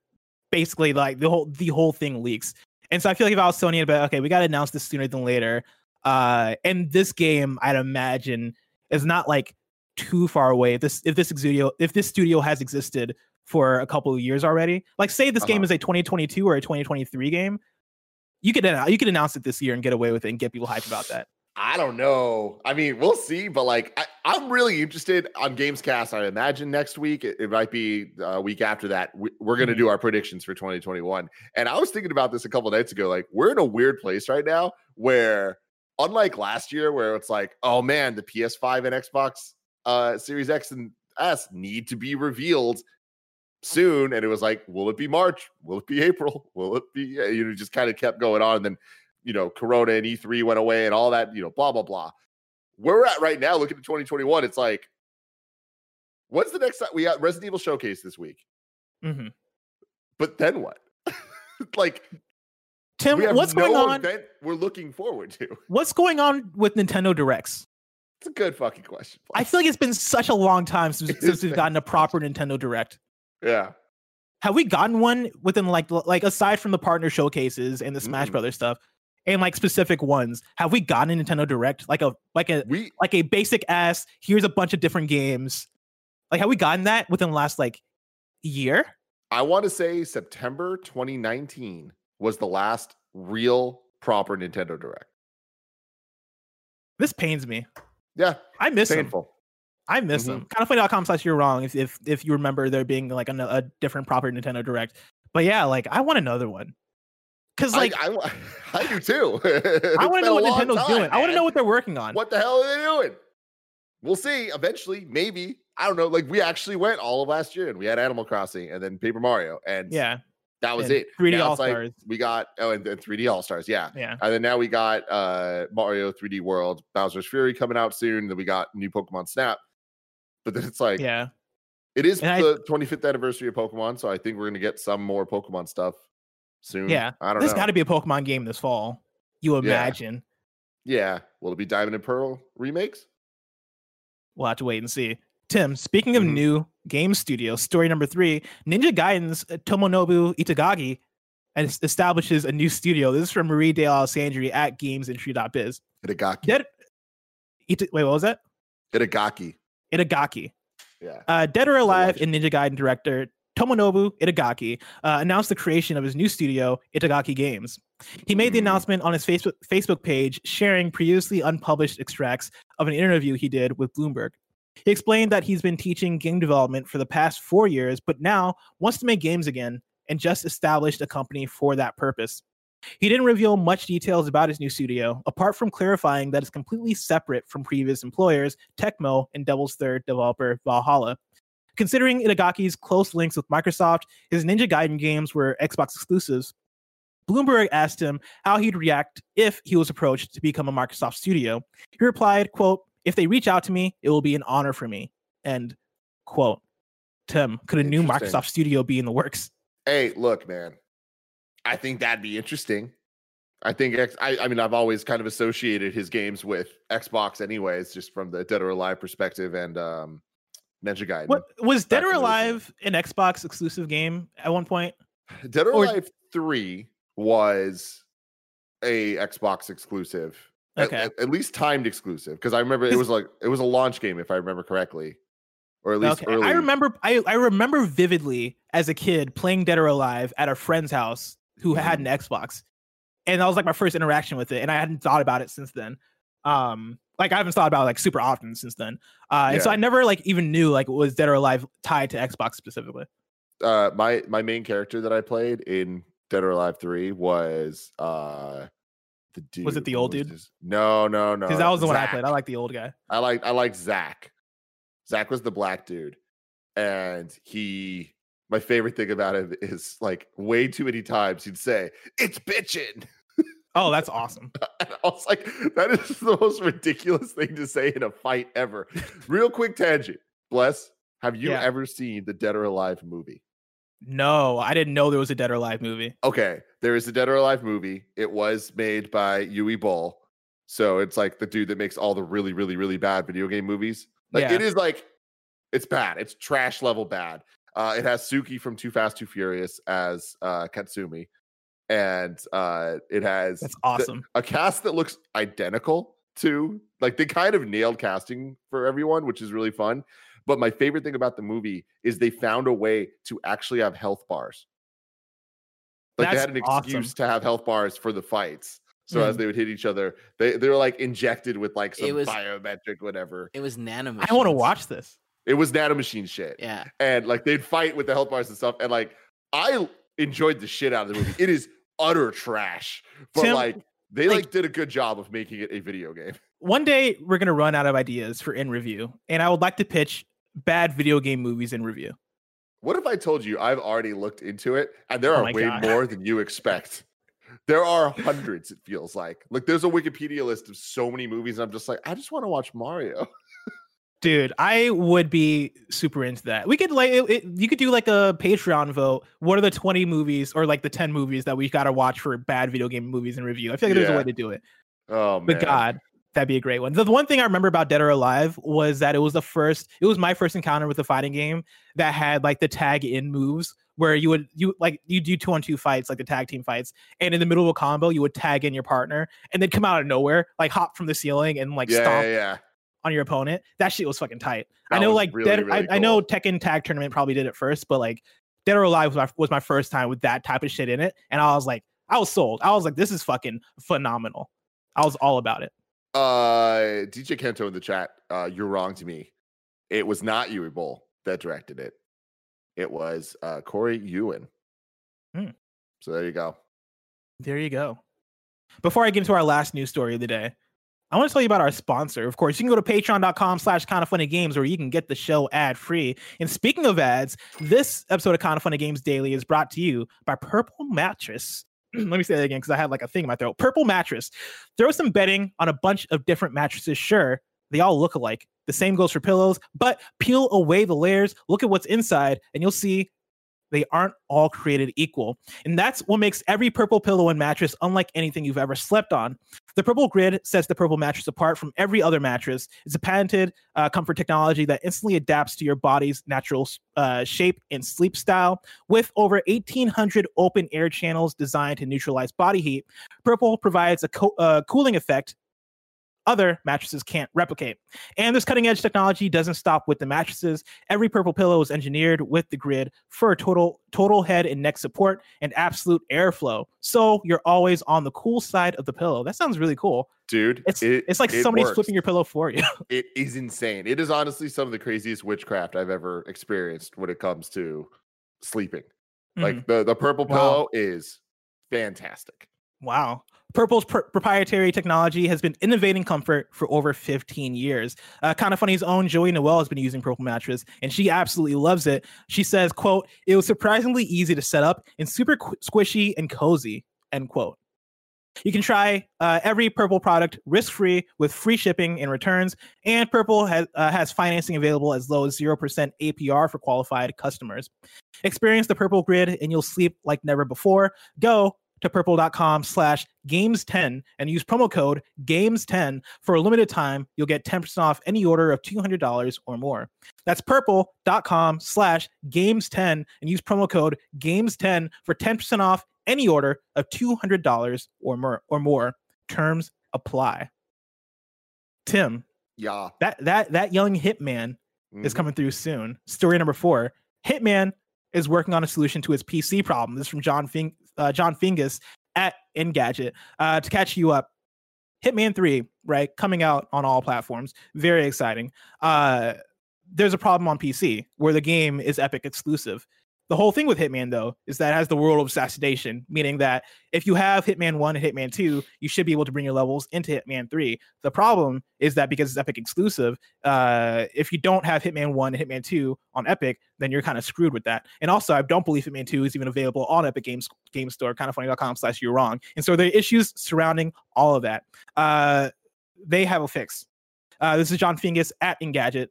S1: basically like the whole the whole thing leaks. And so I feel like if I was Sony, I'd be like, okay, we got to announce this sooner than later. Uh, and this game, I'd imagine, is not like too far away. If this if this studio if this studio has existed for a couple of years already, like say this game
S2: Uh-huh.
S1: is a 2022 or a 2023 game, you could you could announce it this year and get away with it and get people hyped about that.
S2: I don't know. I mean, we'll see, but like, I, I'm really interested on Gamescast. I imagine next week, it, it might be a week after that. We, we're going to do our predictions for 2021. And I was thinking about this a couple nights ago. Like, we're in a weird place right now where, unlike last year, where it's like, oh man, the PS5 and Xbox uh, Series X and S need to be revealed soon. And it was like, will it be March? Will it be April? Will it be, you know, just kind of kept going on. And then you know, Corona and E3 went away and all that, you know, blah, blah, blah. Where we're at right now, looking at 2021, it's like, what's the next time? We got Resident Evil Showcase this week,
S1: hmm
S2: but then what? [LAUGHS] like,
S1: Tim, what's
S2: no
S1: going on?
S2: we're looking forward to. [LAUGHS]
S1: What's going on with Nintendo Directs?
S2: It's a good fucking question. [LAUGHS]
S1: I feel like it's been such a long time since, since we've gotten a proper Nintendo Direct.
S2: yeah.
S1: Have we gotten one within like like aside from the partner showcases and the Smash
S2: Mm-mm.
S1: Brothers stuff and like specific ones? Have we gotten a Nintendo Direct like a like a
S2: We,
S1: like a basic ass? Here's a bunch of different games. Like, have we gotten that within the last like year?
S2: I want to say September 2019 was the last real proper Nintendo Direct.
S1: This pains me.
S2: Yeah.
S1: I miss them.
S2: Painful.
S1: I miss
S2: Mhm.
S1: them. Kindafunny.com slash you're wrong if, if if you remember there being like a, a different proper Nintendo Direct. But yeah, like I want another one. Cause like
S2: I, I, [LAUGHS] I do too. [LAUGHS]
S1: I, want to know what Nintendo's doing. I want to know what they're working on.
S2: What the hell are they doing? We'll see eventually, maybe. I don't know. Like we actually went all of last year and we had Animal Crossing and then Paper Mario, and
S1: Yeah,
S2: that was
S1: and
S2: it.
S1: 3D
S2: Now it's like we got oh, and then 3D All Stars, yeah.
S1: yeah.
S2: And then now we got uh Mario 3D World, Bowser's Fury coming out soon. Then we got new Pokemon Snap. But then it's like
S1: Yeah.
S2: it is
S1: And I-
S2: the 25th anniversary of Pokemon, so I think we're gonna get some more Pokemon stuff soon.
S1: Yeah.
S2: I don't
S1: There's
S2: know.
S1: got to be a Pokemon game this fall. You imagine.
S2: yeah. Will it be Diamond and Pearl remakes?
S1: We'll have to wait and see. Tim, speaking of
S2: Mhm.
S1: new game studio, story number three Ninja Gaiden's uh, Tomonobu Itagaki es- establishes a new studio. This is from Marie Dealessandri at gamesindustry.biz.
S2: Itagaki.
S1: Dead. Ita- wait, what was that?
S2: Itagaki.
S1: Itagaki.
S2: Yeah.
S1: Uh, Dead or Alive and Ninja Gaiden director Tomonobu Itagaki uh, announced the creation of his new studio, Itagaki Games. He made the
S2: Mm.
S1: announcement on his Facebook Facebook page, sharing previously unpublished extracts of an interview he did with Bloomberg. He explained that he's been teaching game development for the past four years, but now wants to make games again and just established a company for that purpose. He didn't reveal much details about his new studio, apart from clarifying that it's completely separate from previous employers, Tecmo and Devil's Third developer Valhalla. Considering Itagaki's close links with Microsoft, his Ninja Gaiden games were Xbox exclusives. Bloomberg asked him how he'd react if he was approached to become a Microsoft studio. He replied, quote, if they reach out to me, it will be an honor for me. End quote. Tim, could a new Microsoft studio be in the works?
S2: Hey, look, man. I think that'd be interesting. I think X, I, I mean I've always kind of associated his games with Xbox anyways, just from the Dead or Alive perspective and um Ninja Gaiden.
S1: What was Dead or
S2: in those days.
S1: Alive an Xbox exclusive game at one point?
S2: Dead or
S1: or-
S2: Alive 3 was a Xbox exclusive. At-
S1: Okay.
S2: At, at least timed exclusive. Because I remember it was like it was a launch game, if I remember correctly. Or at least
S1: Okay.
S2: early.
S1: I remember I, I remember vividly as a kid playing Dead or Alive at a friend's house who had
S2: Mm-hmm.
S1: an Xbox. And that was like my first interaction with it. And I hadn't thought about it since then. Um like I haven't thought about it like super often since then. Uh and so I never like even knew like was Dead or Alive tied to Xbox specifically.
S2: uh my my main character that I played in Dead or Alive 3 was uh the dude.
S1: Was it the old dude?
S2: his- No, no, no.
S1: Because that was the one I played. I like the old guy.
S2: I like I like Zack. Zack was the black dude, and he. My favorite thing about him is like way too many times he'd say, "It's bitchin'."
S1: Oh, that's awesome. [LAUGHS]
S2: I was like, that is [LAUGHS] the most ridiculous thing to say in a fight ever. Real quick tangent. Bless, have you
S1: Yeah.
S2: ever seen the Dead or Alive movie?
S1: No, I didn't know there was a Dead or Alive movie.
S2: Okay, there is a Dead or Alive movie. It was made by Uwe Boll. So it's like the dude that makes all the really, really, really bad video game movies. Like
S1: Yeah.
S2: it is like it's bad. It's trash level bad. Uh, it has Suki from Too Fast, Too Furious as uh, Kasumi, and uh, it has
S1: That's
S2: the-
S1: awesome.
S2: a cast that looks identical to like they kind of nailed casting for everyone, which is really fun. But my favorite thing about the movie is they found a way to actually have health bars. Like they had an
S1: awesome.
S2: excuse to have health bars for the fights. So as
S1: Mhm.
S2: they would hit each other, they they were like injected with like
S5: It
S2: some
S5: was-
S2: biometric whatever.
S5: It was nano.
S1: I want to watch this.
S2: It was nanomachine shit.
S5: Yeah.
S2: And like they'd fight with the health bars and stuff. And like I enjoyed the shit out of the movie. It is utter trash. But
S1: Tim,
S2: like they
S1: like-
S2: like did a good job of making it a video game. [LAUGHS]
S1: One day we're gonna run out of ideas for in review, and I would like to pitch bad video game movies in review.
S2: What if I told you I've already looked into it and there
S1: Oh
S2: are way
S1: God.
S2: more than you [LAUGHS] expect? There are hundreds, it feels like. Like there's a Wikipedia list of so many movies, and I'm just like, I just want to watch Mario. [LAUGHS]
S1: Dude, I would be super into that. We could like it, it- you could do like a Patreon vote. What are the 20 movies or like the 10 movies that we gotta watch for bad video game movies and review? I feel like there's a way to do it.
S2: Oh man.
S1: But God, that'd be a great one. The, the one thing I remember about Dead or Alive was that it was the first, it was my first encounter with a fighting game that had like the tag in moves where you would you like you do two on two fights, like the tag team fights, and in the middle of a combo, you would tag in your partner and they'd come out of nowhere, like hop from the ceiling and like
S2: yeah,
S1: stomp
S2: yeah, yeah.
S1: On your opponent. That shit was fucking tight. I know like
S2: really,
S1: Dead,
S2: really
S1: I, I know
S2: cool.
S1: Tekken Tag Tournament probably did it first, but like Dead or Alive was my, was my first time with that type of shit in it, and I was like, I was sold. I was like, this is fucking phenomenal. I was all about it.
S2: Uh DJ Kento in the chat, uh, you're wrong to me. It was not Uwe Boll that directed it. It was uh Corey Yuen.
S1: Hmm.
S2: So there you go.
S1: There you go. Before I get into our last news story of the day, I want to tell you about our sponsor. Of course, you can go to patreon.com slash kind of funny games where you can get the show ad free. And speaking of ads, this episode of Kind of Funny Games Daily is brought to you by Purple Mattress. [CLEARS THROAT] Let me say that again because I had like a thing in my throat. Purple Mattress. Throw some bedding on a bunch of different mattresses. Sure, they all look alike. The same goes for pillows, but peel away the layers, look at what's inside, and you'll see they aren't all created equal. And that's what makes every purple pillow and mattress unlike anything you've ever slept on. The purple grid sets the purple mattress apart from every other mattress. It's a patented uh, comfort technology that instantly adapts to your body's natural uh, shape and sleep style. With over 1,800 open air channels designed to neutralize body heat, Purple provides a co- uh, cooling effect other mattresses can't replicate. And this cutting edge technology doesn't stop with the mattresses. Every purple pillow is engineered with the grid for total total head and neck support and absolute airflow. So you're always on the cool side of the pillow. That sounds really cool.
S2: Dude,
S1: It's
S2: it-
S1: it's like
S2: it
S1: somebody's
S2: works.
S1: flipping your pillow for you. [LAUGHS]
S2: It is insane. It is honestly some of the craziest witchcraft I've ever experienced when it comes to sleeping.
S1: Mhm.
S2: Like the the purple
S1: Wow.
S2: pillow is fantastic.
S1: Wow. Purple's pr- proprietary technology has been innovating comfort for over 15 years. Uh, kind of funny's own Joey Noel has been using Purple mattress, and she absolutely loves it. She says, "quote It was surprisingly easy to set up and super qu- squishy and cozy." End quote. You can try uh, every Purple product risk-free with free shipping and returns. And Purple has uh, has financing available as low as zero percent APR for qualified customers. Experience the Purple grid, and you'll sleep like never before. Go to purple.com slash games10 and use promo code games10 for a limited time you'll get 10% off any order of $200 or more that's purple.com slash games10 and use promo code games10 for 10% off any order of $200 or more or more terms apply tim
S2: Yeah.
S1: that that that young hitman is
S2: Mhm.
S1: coming through soon. Story number four: Hitman is working on a solution to his PC problem. This is from John Fing, uh, John Fingas at Engadget. Uh, to catch you up, Hitman Three, right, coming out on all platforms. Very exciting. Uh, there's a problem on PC where the game is Epic exclusive. The whole thing with Hitman, though, is that it has the world of assassination, meaning that if you have Hitman 1 and Hitman 2, you should be able to bring your levels into Hitman 3. The problem is that because it's Epic exclusive, uh, if you don't have Hitman 1 and Hitman 2 on Epic, then you're kind of screwed with that. And also, I don't believe Hitman 2 is even available on Epic Games Game Store, kindafunny.com slash you're wrong. And so there are issues surrounding all of that. Uh, they have a fix. Uh, this is John Fingas at Engadget.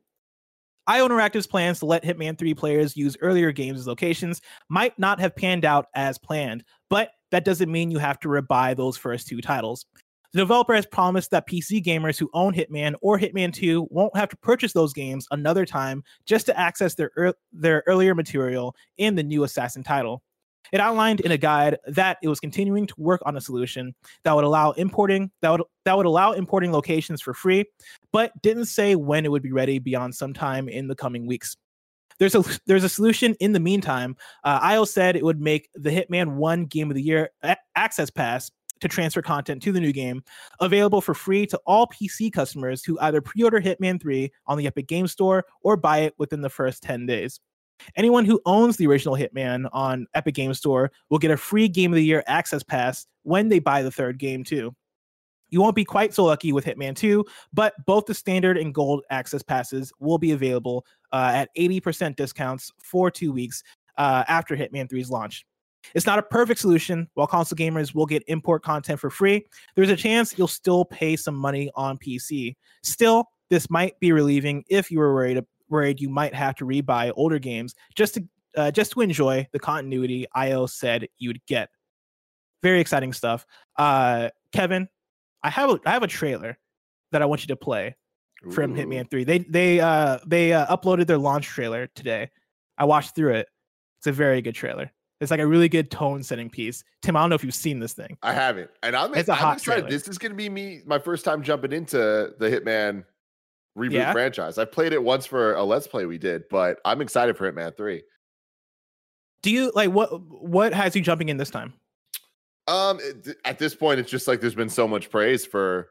S1: IO Interactive's plans to let Hitman 3 players use earlier games as locations might not have panned out as planned, but that doesn't mean you have to rebuy those first two titles. The developer has promised that PC gamers who own Hitman or Hitman 2 won't have to purchase those games another time just to access their, er- their earlier material in the new Assassin title. It outlined in a guide that it was continuing to work on a solution that would allow importing that would that would allow importing locations for free, but didn't say when it would be ready beyond sometime in the coming weeks. There's a there's a solution in the meantime. Uh, IO said it would make the Hitman One Game of the Year a- Access Pass to transfer content to the new game available for free to all PC customers who either pre-order Hitman 3 on the Epic Game Store or buy it within the first 10 days. Anyone who owns the original Hitman on Epic Game Store will get a free Game of the Year access pass when they buy the third game, too. You won't be quite so lucky with Hitman 2, but both the standard and gold access passes will be available uh, at 80% discounts for two weeks uh, after Hitman 3's launch. It's not a perfect solution. While console gamers will get import content for free, there's a chance you'll still pay some money on PC. Still, this might be relieving if you were worried worried you might have to rebuy older games just to uh, just to enjoy the continuity IO said you'd get. Very exciting stuff. Uh, Kevin, I have a I have a trailer that I want you to play from
S2: Ooh.
S1: Hitman 3. They they uh they uh, uploaded their launch trailer today. I watched through it. It's a very good trailer. It's like a really good tone setting piece. Tim, I don't know if you've seen this thing.
S2: I haven't, and I'm,
S1: It's a
S2: I'm
S1: hot
S2: excited.
S1: trailer.
S2: This is going to be me my first time jumping into the Hitman reboot
S1: Yeah?
S2: franchise. I played it once for a let's play we did, but I'm excited for Hitman Three.
S1: Do you like what what has you jumping in this time?
S2: Um, it- at this point, it's just like there's been so much praise for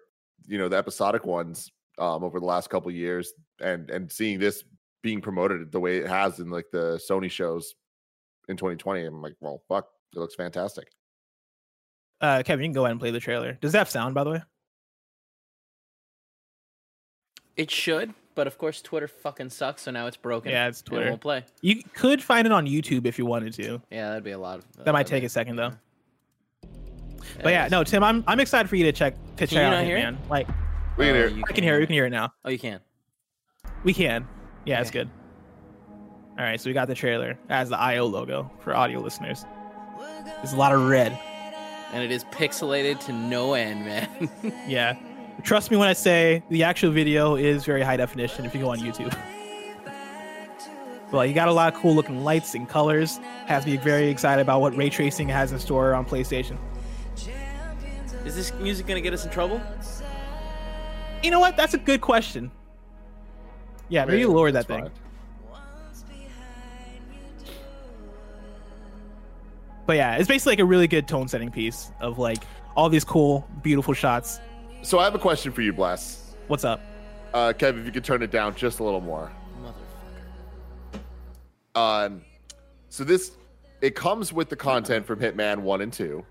S2: you know the episodic ones um over the last couple years, and and seeing this being promoted the way it has in like the Sony shows in 2020, I'm like, well, fuck, it looks fantastic.
S1: Uh, Kevin, you can go ahead and play the trailer. Does that sound, by the way?
S5: It should, but of course Twitter fucking sucks, so now it's broken.
S1: Yeah, it's
S5: It
S1: Twitter.
S5: won't play.
S1: You could find it on YouTube if you wanted to.
S5: Yeah, that'd be a lot of.
S1: Uh, that might take
S5: be-
S1: a second though.
S5: yeah.
S1: But yeah,
S5: It
S1: no. Tim, I'm I'm excited for you to check to check
S5: you
S1: out
S5: not hear it?
S1: Like
S2: We can
S5: Oh,
S2: hear.
S5: you
S1: I can hear it. We can hear it now.
S5: Oh, you can.
S1: We can. Yeah, it's good. All right, so we got the trailer as the IO logo for audio listeners. There's a lot of red.
S5: And it is pixelated to no end, man. [LAUGHS]
S1: Yeah. Trust me when I say the actual video is very high definition if you go on YouTube. Well, you got a lot of cool looking lights and colors. Has me very excited about what ray tracing has in store on PlayStation.
S5: is this music gonna get us in trouble?
S1: You know what? That's a good question. Yeah, maybe lower that
S2: It's
S1: thing.
S2: fine.
S1: But yeah, it's basically like a really good tone setting piece of like all these cool, beautiful shots.
S2: So I have a question for you, Bless.
S1: What's up?
S2: Uh, Kev, if you could turn it down just a little more.
S5: Motherfucker.
S2: Um, so this it comes with the content from Hitman One and Two,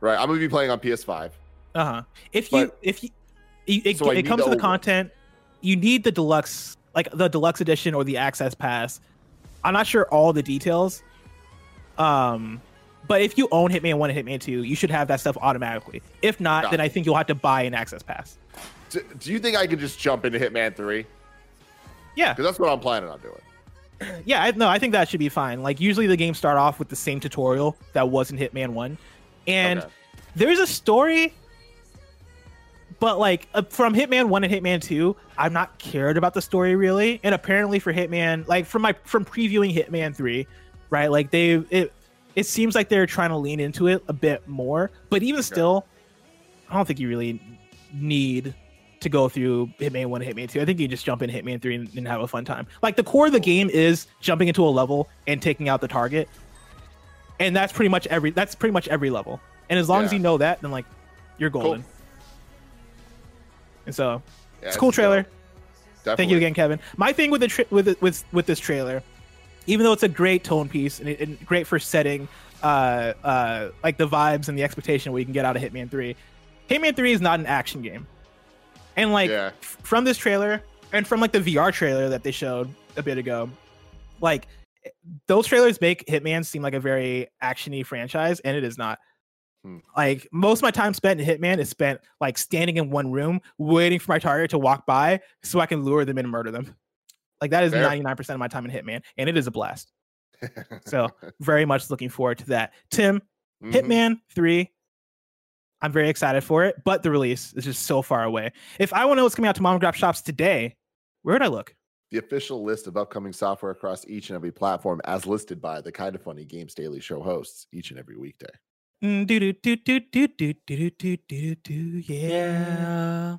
S2: right? I'm gonna be playing on PS5.
S1: Uh huh. If you
S2: But-
S1: if you it, it,
S2: So I
S1: it comes
S2: the
S1: with the content, you need the deluxe like the deluxe edition or the access pass. I'm not sure all the details. Um, but if you own Hitman One and Hitman Two, you should have that stuff automatically. If not,
S2: Got
S1: then. I think you'll have to buy an access pass.
S2: Do, do you think I could just jump into Hitman Three?
S1: Yeah,
S2: Because that's what I'm planning on doing. [CLEARS THROAT]
S1: yeah. I, no, I think that should be fine. Like usually the games start off with the same tutorial that was in Hitman One, and
S2: Okay.
S1: there's a story but like uh, from hitman 1 and hitman 2 i'm not cared about the story really and apparently for hitman like from my from previewing hitman 3 right like they it it seems like they're trying to lean into it a bit more but even still i don't think you really need to go through hitman 1 and hitman 2 i think you just jump in hitman 3 and, and have a fun time. Like the core of the game is jumping into a level and taking out the target and that's pretty much every that's pretty much every level. And as long as you know that then like you're golden. And so
S2: Yeah,
S1: it's a cool trailer.
S2: dope.
S1: thank you again kevin. My thing with the tri- with it with with this trailer even though it's a great tone piece and, it, and great for setting uh, uh, like the vibes and the expectation we can get out of Hitman 3. Hitman 3 is not an action game. And like
S2: Yeah.
S1: f- from this trailer and from like the VR trailer that they showed a bit ago, like those trailers make Hitman seem like a very actiony franchise, and it is not.
S2: Hmm.
S1: Like most of my time spent in Hitman is spent like standing in one room waiting for my target to walk by so I can lure them in and murder them. Like that is
S2: Fair.
S1: 99% of my time in Hitman, and it is a blast. So very much looking forward to that. Tim,
S2: Mhm.
S1: Hitman 3. I'm very excited for it, but the release is just so far away. If I want to know what's coming out to mom and grab shops today, where would I look?
S2: the official list of upcoming software across each and every platform, as listed by the Kind of Funny Games Daily Show hosts each and every weekday.
S1: Mm, do do do do do do do do do do yeah.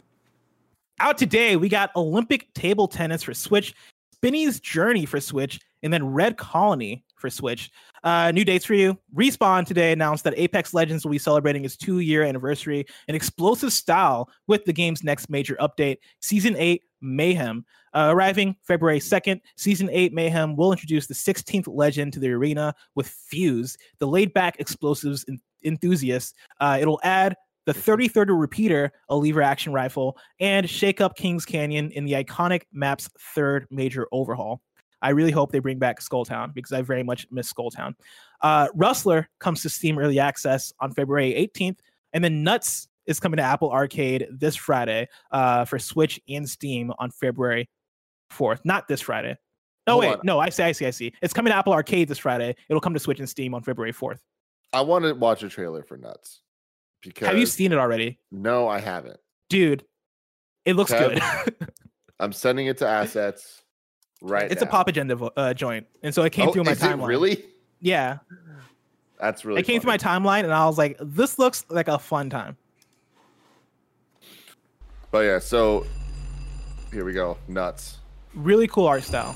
S1: Out today, we got Olympic table tennis for Switch, Spinny's Journey for Switch, and then Red Colony for Switch. Uh, new dates for you. Respawn today announced that Apex Legends will be celebrating its two year anniversary in explosive style with the game's next major update, Season 8 Mayhem. Uh, arriving February 2nd, Season 8 Mayhem will introduce the 16th legend to the arena with Fuse, the laid back explosives en- enthusiast. Uh, it'll add the 33rd repeater, a lever action rifle, and shake up Kings Canyon in the iconic map's third major overhaul. I really hope they bring back Skulltown because I very much miss Skulltown. Uh, Rustler comes to Steam Early Access on February 18th, and then Nuts is coming to Apple Arcade this Friday uh, for Switch and Steam on February 4th. Not this Friday. No,
S2: Hold
S1: wait,
S2: on.
S1: no, I see, I see, I see. It's coming to Apple Arcade this Friday. It'll come to Switch and Steam on February 4th.
S2: I want to watch a trailer for Nuts. Because
S1: Have you seen it already?
S2: No, I haven't.
S1: Dude, it looks
S2: Kev,
S1: good. [LAUGHS]
S2: I'm sending it to assets right
S1: it's a pop agenda vo- uh, joint, and so it came
S2: Oh,
S1: through my
S2: is
S1: timeline.
S2: It really?
S1: Yeah,
S2: That's really
S1: it came through my timeline, and I was like, "This looks like a fun time."
S2: But yeah, so here we go. Nuts.
S1: Really cool art style.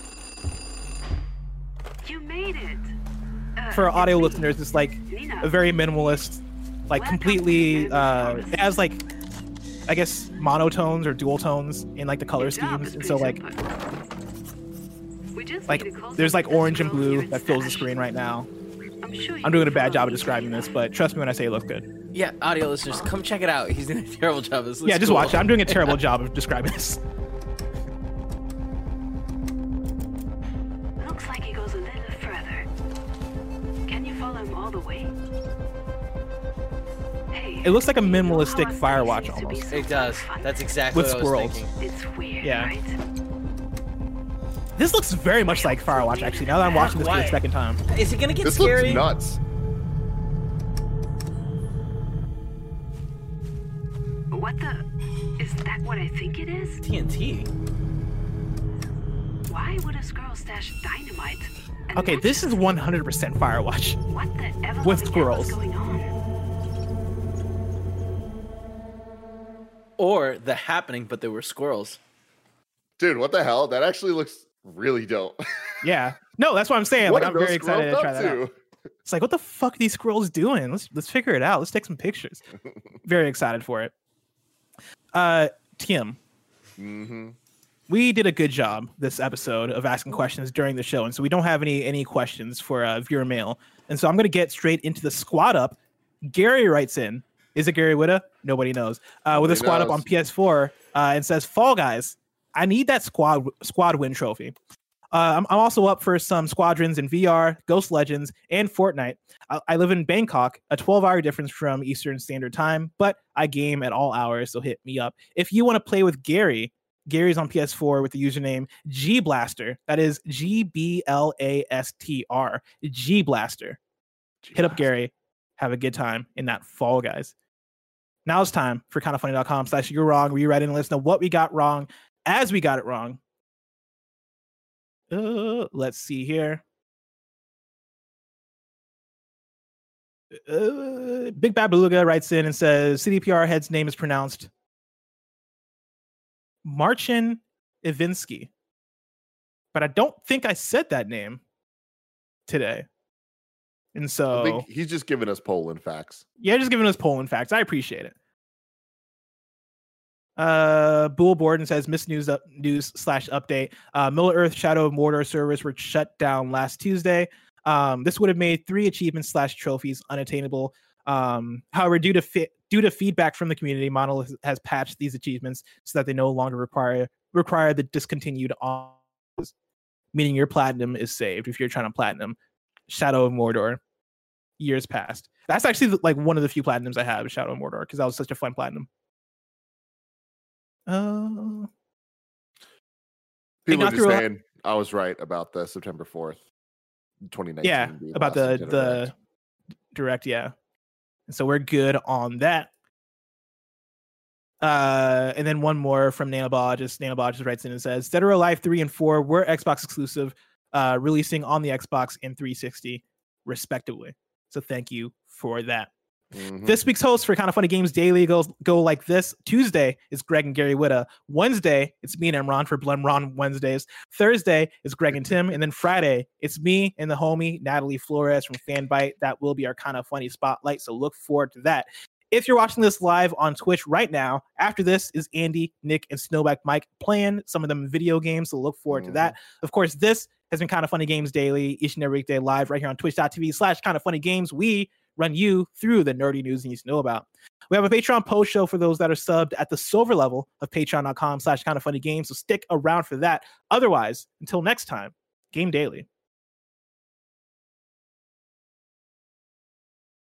S6: You made it. Uh,
S1: For audio listeners, it's like
S6: Nina.
S1: a very minimalist, like completely. Uh, it has like, I guess monotones or dual tones in like the color
S6: Your
S1: schemes, and so like.
S6: We just
S1: like
S6: need a close-up
S1: there's like orange and blue
S6: in
S1: that fills the screen right now.
S6: I'm sure
S1: I'm doing a bad job of describing this, but trust me when I say it looks good.
S5: Yeah, audio listeners, come check it out. He's doing a [LAUGHS] terrible job. This
S1: Yeah, just
S5: cool.
S1: watch it. I'm doing a terrible [LAUGHS] job of describing this.
S6: Looks like he goes a little further. Can you follow him all the way? Hey,
S1: It looks like a
S6: you know how
S1: minimalistic
S6: our
S1: Firewatch
S6: seems to be
S1: almost.
S5: It does. That's exactly
S1: With
S5: what I was
S1: squirrels.
S5: thinking.
S6: It's weird,
S1: Yeah.
S6: right?
S1: This looks very much like Firewatch, actually. Now that I'm watching this for the second time.
S5: Is it gonna get
S2: This
S5: scary?
S2: looks nuts.
S6: What the? Is that what I think it is?
S5: TNT.
S6: Why would a squirrel stash dynamite? And
S1: Okay, this is 100% Firewatch.
S6: What the ever
S1: with
S6: loving hell
S1: squirrels.
S5: Or the happening, but there were squirrels.
S2: Dude, what the hell? That actually looks really dope. [LAUGHS]
S1: Yeah. No, that's what I'm saying.
S2: what
S1: like, I'm very excited to try
S2: up
S1: that out. It's like, what the fuck are these squirrels doing? Let's let's figure it out. Let's take some pictures. [LAUGHS] very excited for it. Uh, Tim,
S2: Mm-hmm.
S1: we did a good job this episode of asking questions during the show, and so we don't have any any questions for uh, viewer mail. And so I'm gonna get straight into the squad up. Gary writes in. Is it Gary Whitta? Nobody knows. Uh, with a
S2: Nobody
S1: squad up on PS4 uh, and says, "Fall guys, I need that squad squad win trophy. Uh, I'm, I'm also up for some squadrons in VR, Ghost Legends, and Fortnite. I, I live in Bangkok, a 12 hour difference from Eastern Standard Time, but I game at all hours, so hit me up. If you want to play with Gary, Gary's on PS4 with the username G Blaster. That is G B L A S T R. G Blaster. Hit up Gary. Have a good time in that fall, guys. Now it's time for kindafunny.com slash you're wrong. Rewrite and let us know what we got wrong as we got it wrong. Uh, let's see here. Uh, Big Bad Beluga writes in and says CDPR head's name is pronounced Marcin Ivinsky. But I don't think I said that name today. And so,
S2: he's just giving us Poland facts.
S1: yeah, just giving us Poland facts. I appreciate it. Uh, Bull Borden says Miss News up, news slash update. Uh, Middle Earth Shadow of Mordor servers were shut down last Tuesday. Um, this would have made three achievements slash trophies unattainable. Um, however, due to fi- due to feedback from the community, Monolith has patched these achievements so that they no longer require require the discontinued on, meaning your platinum is saved if you're trying to platinum Shadow of Mordor years past. That's actually the- like one of the few platinums I have, Shadow of Mordor, because that was such a fun platinum. Uh,
S2: People
S1: got
S2: are just
S1: through a lot-
S2: saying I was right about the September 4th, 2019.
S1: yeah,
S2: being
S1: about the the
S2: Direct.
S1: direct, yeah. And so we're good on that. Uh, and then one more from Nanobiologist. just writes in and says, Dead or Alive 3 and 4 were Xbox exclusive, uh, releasing on the Xbox and 360, respectively. So thank you for that.
S2: Mhm.
S1: This week's host for Kinda Funny Games Daily goes go like this. Tuesday is Greg and Gary Whitta. Wednesday, it's me and Imran for Blemron Wednesdays. Thursday is Greg and Tim. And then Friday, it's me and the homie Natalie Flores from Fanbyte. That will be our Kinda Funny spotlight. So look forward to that. If you're watching this live on Twitch right now, after this is Andy, Nick, and Snowbike Mike playing some of them video games. So look forward to that. Of course, this has been Kinda Funny Games Daily, each and every weekday live right here on twitch.tv slash kind of funny games. We run you through the nerdy news you need to know about. We have a Patreon post show for those that are subbed at the silver level of patreon.com slash kind of funny games. So stick around for that. Otherwise, until next time, game daily.